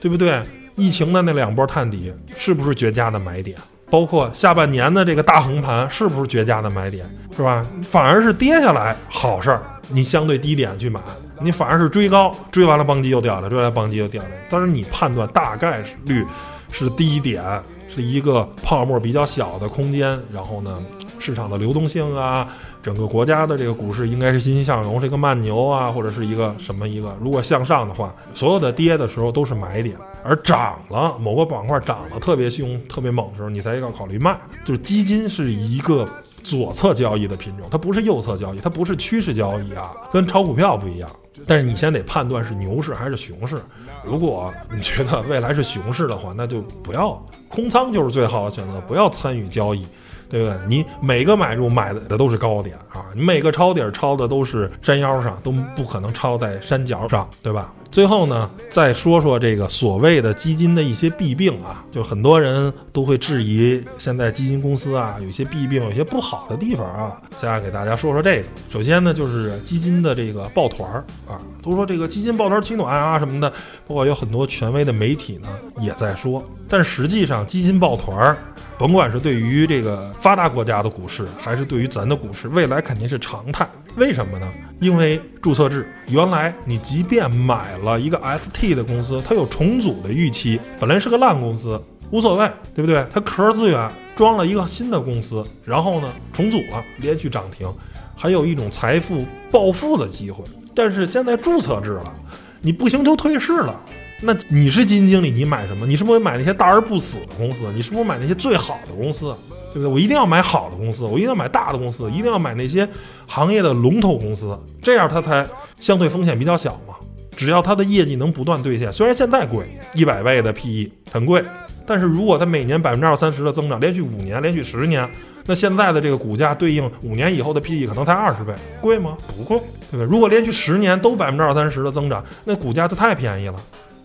对不对？疫情的那两波探底是不是绝佳的买点？包括下半年的这个大横盘是不是绝佳的买点，是吧？反而是跌下来好事儿，你相对低点去买，你反而是追高，追完了邦基又掉了，追完了邦基又掉了。但是你判断大概率是低点，是一个泡沫比较小的空间，然后呢，市场的流动性啊。整个国家的这个股市应该是欣欣向荣，是一个慢牛啊，或者是一个什么一个？如果向上的话，所有的跌的时候都是买点，而涨了某个板块涨了特别凶、特别猛的时候，你才要考虑卖。就是基金是一个左侧交易的品种，它不是右侧交易，它不是趋势交易啊，跟炒股票不一样。但是你先得判断是牛市还是熊市。如果你觉得未来是熊市的话，那就不要空仓，就是最好的选择，不要参与交易。对不对？你每个买入买的都是高点啊，你每个抄底抄的都是山腰上，都不可能抄在山脚上，对吧？最后呢，再说说这个所谓的基金的一些弊病啊，就很多人都会质疑现在基金公司啊有些弊病，有些不好的地方啊，现在给大家说说这个。首先呢，就是基金的这个抱团儿啊，都说这个基金抱团取暖啊什么的，包括有很多权威的媒体呢也在说，但实际上基金抱团儿。甭管是对于这个发达国家的股市，还是对于咱的股市，未来肯定是常态。为什么呢？因为注册制，原来你即便买了一个 ST 的公司，它有重组的预期，本来是个烂公司，无所谓，对不对？它壳资源装了一个新的公司，然后呢重组了，连续涨停，还有一种财富暴富的机会。但是现在注册制了，你不行就退市了。那你是基金经理，你买什么？你是不是买那些大而不死的公司？你是不是买那些最好的公司？对不对？我一定要买好的公司，我一定要买大的公司，一定要买那些行业的龙头公司，这样它才相对风险比较小嘛。只要它的业绩能不断兑现，虽然现在贵，一百倍的 PE 很贵，但是如果它每年百分之二三十的增长，连续五年，连续十年，那现在的这个股价对应五年以后的 PE 可能才二十倍，贵吗？不贵，对不对？如果连续十年都百分之二三十的增长，那股价就太便宜了。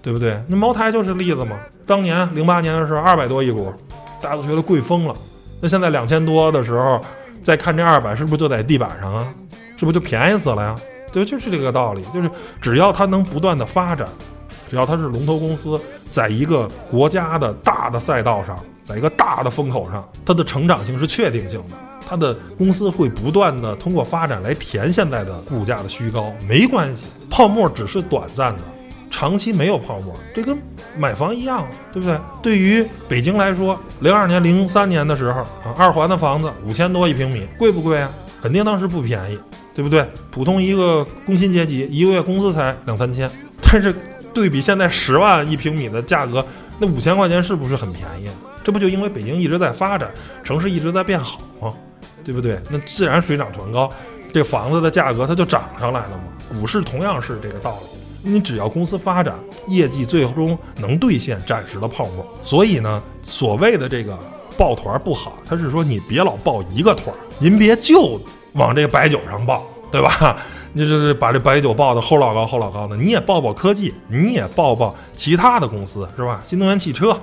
对不对？那茅台就是例子嘛。当年零八年的时候，二百多一股，大家都觉得贵疯了。那现在两千多的时候，再看这二百，是不是就在地板上啊？是不是就便宜死了呀？对，就是这个道理。就是只要它能不断的发展，只要它是龙头公司，在一个国家的大的赛道上，在一个大的风口上，它的成长性是确定性的。它的公司会不断的通过发展来填现在的股价的虚高，没关系，泡沫只是短暂的，长期没有泡沫，这跟买房一样，对不对？对于北京来说，零二年、零三年的时候啊，二环的房子五千多一平米，贵不贵啊？肯定当时不便宜，对不对？普通一个工薪阶级，一个月工资才两三千，但是对比现在十万一平米的价格，那五千块钱是不是很便宜？这不就因为北京一直在发展，城市一直在变好吗？对不对？那自然水涨船高，这房子的价格它就涨上来了嘛。股市同样是这个道理，你只要公司发展，业绩最终能兑现暂时的泡沫。所以呢，所谓的这个抱团不好，他是说你别老抱一个团，您别就往这白酒上抱，对吧？你这是把这白酒抱的齁老高齁老高的，你也抱抱科技，你也抱抱其他的公司，是吧？新能源汽车。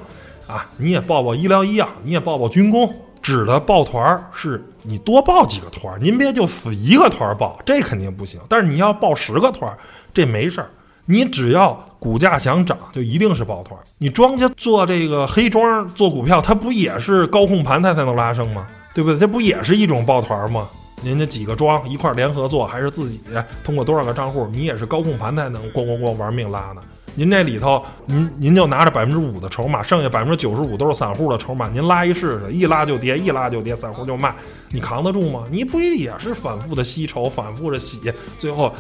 啊，你也报报医疗医药，你也报报军工，指的抱团儿是你多报几个团儿，您别就死一个团儿报，这肯定不行。但是你要报十个团儿，这没事儿。你只要股价想涨，就一定是抱团。你庄家做这个黑庄做股票，它不也是高控盘它才能拉升吗？对不对？这不也是一种抱团吗？人家几个庄一块联合做，还是自己通过多少个账户，你也是高控盘才能咣咣咣玩命拉呢？您这里头，您您就拿着百分之五的筹码，剩下百分之九十五都是散户的筹码，您拉一试试，一拉就跌，一拉就跌，散户就卖，你扛得住吗？你不也是反复的吸筹，反复的洗，最后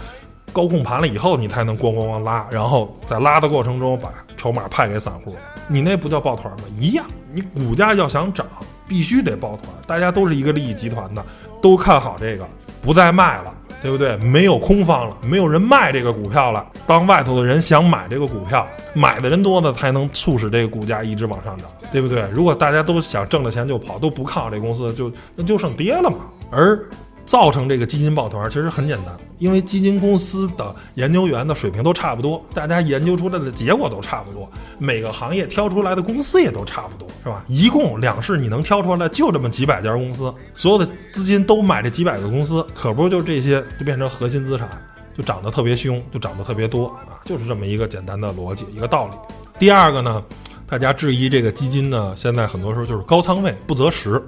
高控盘了以后，你才能咣咣咣拉，然后在拉的过程中把筹码派给散户，你那不叫抱团吗？一样，你股价要想涨，必须得抱团，大家都是一个利益集团的，都看好这个，不再卖了。对不对？没有空方了，没有人卖这个股票了。当外头的人想买这个股票，买的人多呢，才能促使这个股价一直往上涨，对不对？如果大家都想挣了钱就跑，都不看好这公司，就那就剩跌了嘛。而造成这个基金抱团其实很简单，因为基金公司的研究员的水平都差不多，大家研究出来的结果都差不多，每个行业挑出来的公司也都差不多，是吧？一共两市你能挑出来就这么几百家公司，所有的资金都买这几百个公司，可不就这些就变成核心资产，就涨得特别凶，就涨得特别多啊，就是这么一个简单的逻辑，一个道理。第二个呢，大家质疑这个基金呢，现在很多时候就是高仓位不择时，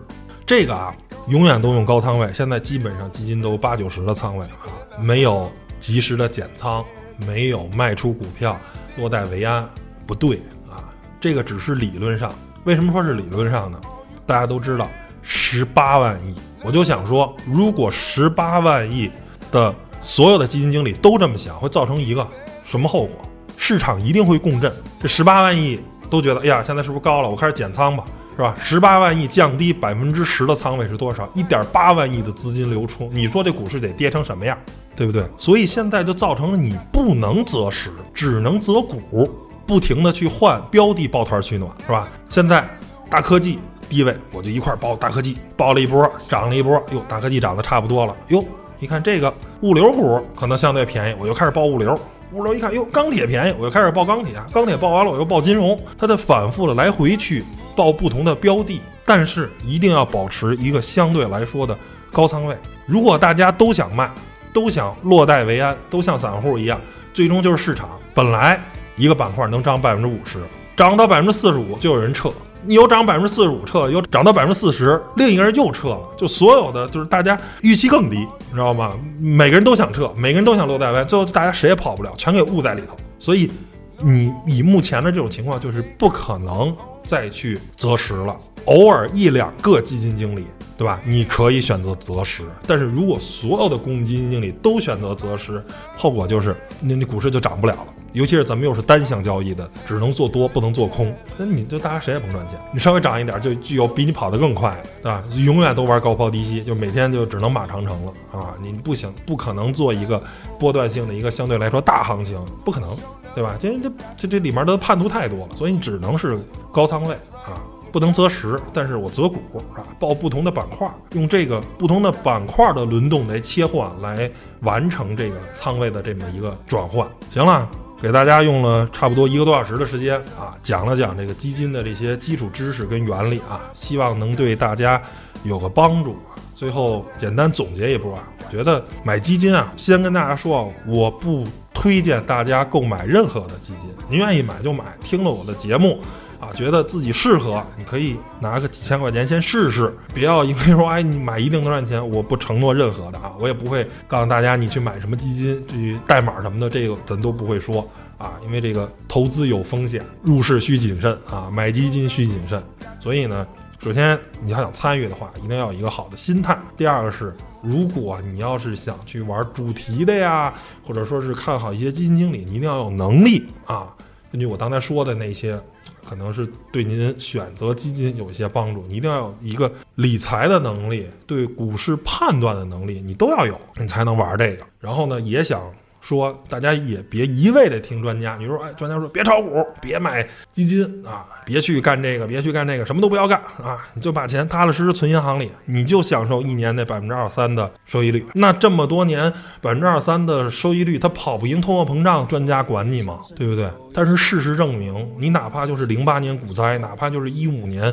这个啊。永远都用高仓位，现在基本上基金都八九十的仓位啊，没有及时的减仓，没有卖出股票落袋为安，不对啊，这个只是理论上。为什么说是理论上呢？大家都知道，十八万亿，我就想说，如果十八万亿的所有的基金经理都这么想，会造成一个什么后果？市场一定会共振。这十八万亿都觉得，哎呀，现在是不是高了？我开始减仓吧。是吧？十八万亿降低百分之十的仓位是多少？一点八万亿的资金流出，你说这股市得跌成什么样？对不对？所以现在就造成了你不能择时，只能择股，不停的去换标的抱团取暖，是吧？现在大科技低位，我就一块儿抱大科技，抱了一波，涨了一波，哟，大科技涨得差不多了，哟，一看这个物流股可能相对便宜，我又开始抱物流。物流一看，哟，钢铁便宜，我又开始报钢铁，钢铁报完了，我又报金融，它的反复的来回去。报不同的标的，但是一定要保持一个相对来说的高仓位。如果大家都想卖，都想落袋为安，都像散户一样，最终就是市场本来一个板块能涨百分之五十，涨到百分之四十五就有人撤。你有涨百分之四十五撤了，有涨到百分之四十，另一个人又撤了，就所有的就是大家预期更低，你知道吗？每个人都想撤，每个人都想落袋为安，最后大家谁也跑不了，全给捂在里头。所以你以目前的这种情况，就是不可能。再去择时了，偶尔一两个基金经理，对吧？你可以选择择时，但是如果所有的公募基金经理都选择择时，后果就是那那股市就涨不了了。尤其是咱们又是单向交易的，只能做多不能做空，那你就大家谁也甭赚钱。你稍微涨一点，就就有比你跑得更快，对吧？永远都玩高抛低吸，就每天就只能马长城了啊！你不行，不可能做一个波段性的一个相对来说大行情，不可能。对吧？这这这这里面的叛徒太多了，所以你只能是高仓位啊，不能择时。但是我择股啊，报不同的板块，用这个不同的板块的轮动来切换，来完成这个仓位的这么一个转换。行了，给大家用了差不多一个多小时的时间啊，讲了讲这个基金的这些基础知识跟原理啊，希望能对大家有个帮助。最后简单总结一波啊，我觉得买基金啊，先跟大家说啊，我不。推荐大家购买任何的基金，您愿意买就买。听了我的节目。啊，觉得自己适合，你可以拿个几千块钱先试试，别要因为说哎你买一定能赚钱，我不承诺任何的啊，我也不会告诉大家你去买什么基金，至于代码什么的，这个咱都不会说啊，因为这个投资有风险，入市需谨慎啊，买基金需谨慎。所以呢，首先你要想参与的话，一定要有一个好的心态。第二个是，如果你要是想去玩主题的呀，或者说是看好一些基金经理，你一定要有能力啊。根据我刚才说的那些。可能是对您选择基金有一些帮助，你一定要有一个理财的能力，对股市判断的能力，你都要有，你才能玩这个。然后呢，也想。说大家也别一味的听专家，你说哎，专家说别炒股，别买基金啊，别去干这个，别去干那个，什么都不要干啊，你就把钱踏踏实实存银行里，你就享受一年那百分之二三的收益率。那这么多年百分之二三的收益率，它跑不赢通货膨胀，专家管你吗？对不对？但是事实证明，你哪怕就是零八年股灾，哪怕就是一五年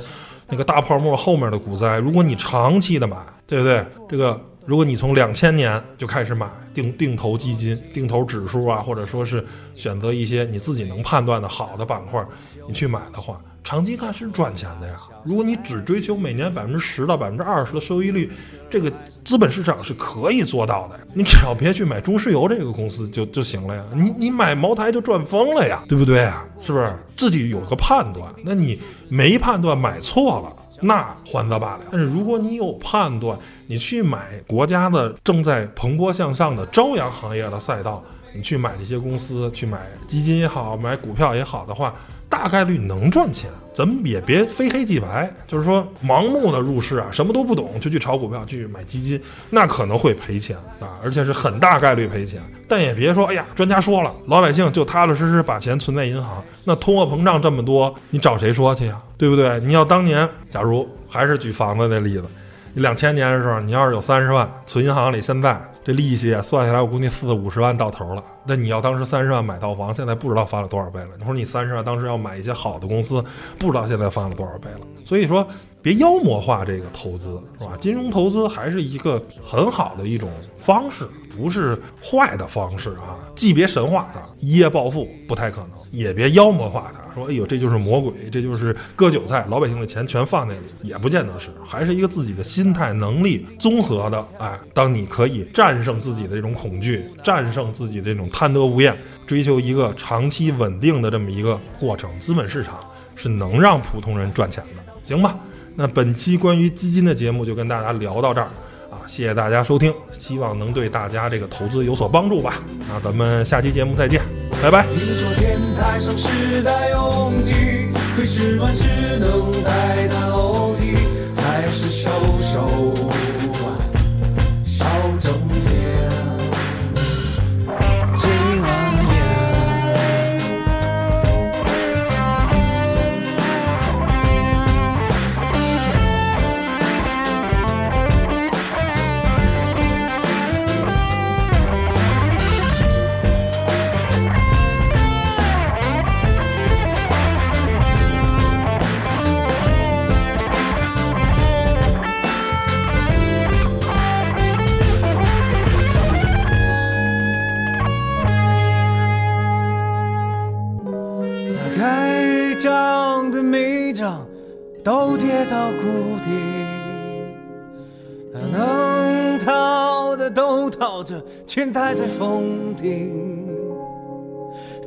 那个大泡沫后面的股灾，如果你长期的买，对不对？这个。如果你从两千年就开始买定定投基金、定投指数啊，或者说是选择一些你自己能判断的好的板块，你去买的话，长期看是赚钱的呀。如果你只追求每年百分之十到百分之二十的收益率，这个资本市场是可以做到的。你只要别去买中石油这个公司就就行了呀。你你买茅台就赚疯了呀，对不对啊？是不是？自己有个判断，那你没判断买错了。那还则罢了，但是如果你有判断，你去买国家的正在蓬勃向上的朝阳行业的赛道，你去买这些公司，去买基金也好，买股票也好的话，大概率能赚钱。咱们也别非黑即白，就是说盲目的入市啊，什么都不懂就去炒股票，去买基金，那可能会赔钱啊，而且是很大概率赔钱。但也别说，哎呀，专家说了，老百姓就踏踏实实把钱存在银行。那通货膨胀这么多，你找谁说去呀？对不对？你要当年，假如还是举房子那例子，两千年的时候，你要是有三十万存银行里，现在这利息算下来，我估计四五十万到头了。那你要当时三十万买套房，现在不知道翻了多少倍了。你说你三十万当时要买一些好的公司，不知道现在翻了多少倍了。所以说，别妖魔化这个投资，是吧？金融投资还是一个很好的一种方式。不是坏的方式啊，既别神化它，一夜暴富不太可能，也别妖魔化它，说哎呦这就是魔鬼，这就是割韭菜，老百姓的钱全放那里，也不见得是，还是一个自己的心态能力综合的。哎，当你可以战胜自己的这种恐惧，战胜自己这种贪得无厌，追求一个长期稳定的这么一个过程，资本市场是能让普通人赚钱的，行吧？那本期关于基金的节目就跟大家聊到这儿啊。谢谢大家收听，希望能对大家这个投资有所帮助吧。那咱们下期节目再见，拜拜。听说天台上是在拥挤，可是万事能待在楼梯，还是收手。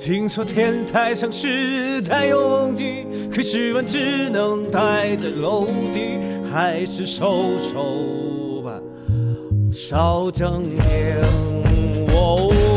听说天台上是在拥挤，可是我只能待在楼底，还是收手吧，少争点。全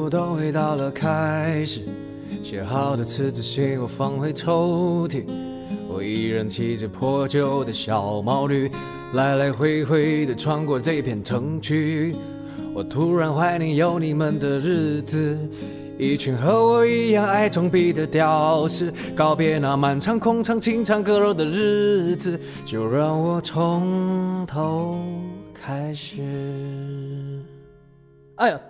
部都回到了开始，写好的辞职信我放回抽屉，我依然骑着破旧的小毛驴，来来回回的穿过这片城区。我突然怀念有你们的日子，一群和我一样爱装逼的屌丝，告别那漫长空场清唱歌肉的日子，就让我从头开始。哎呀！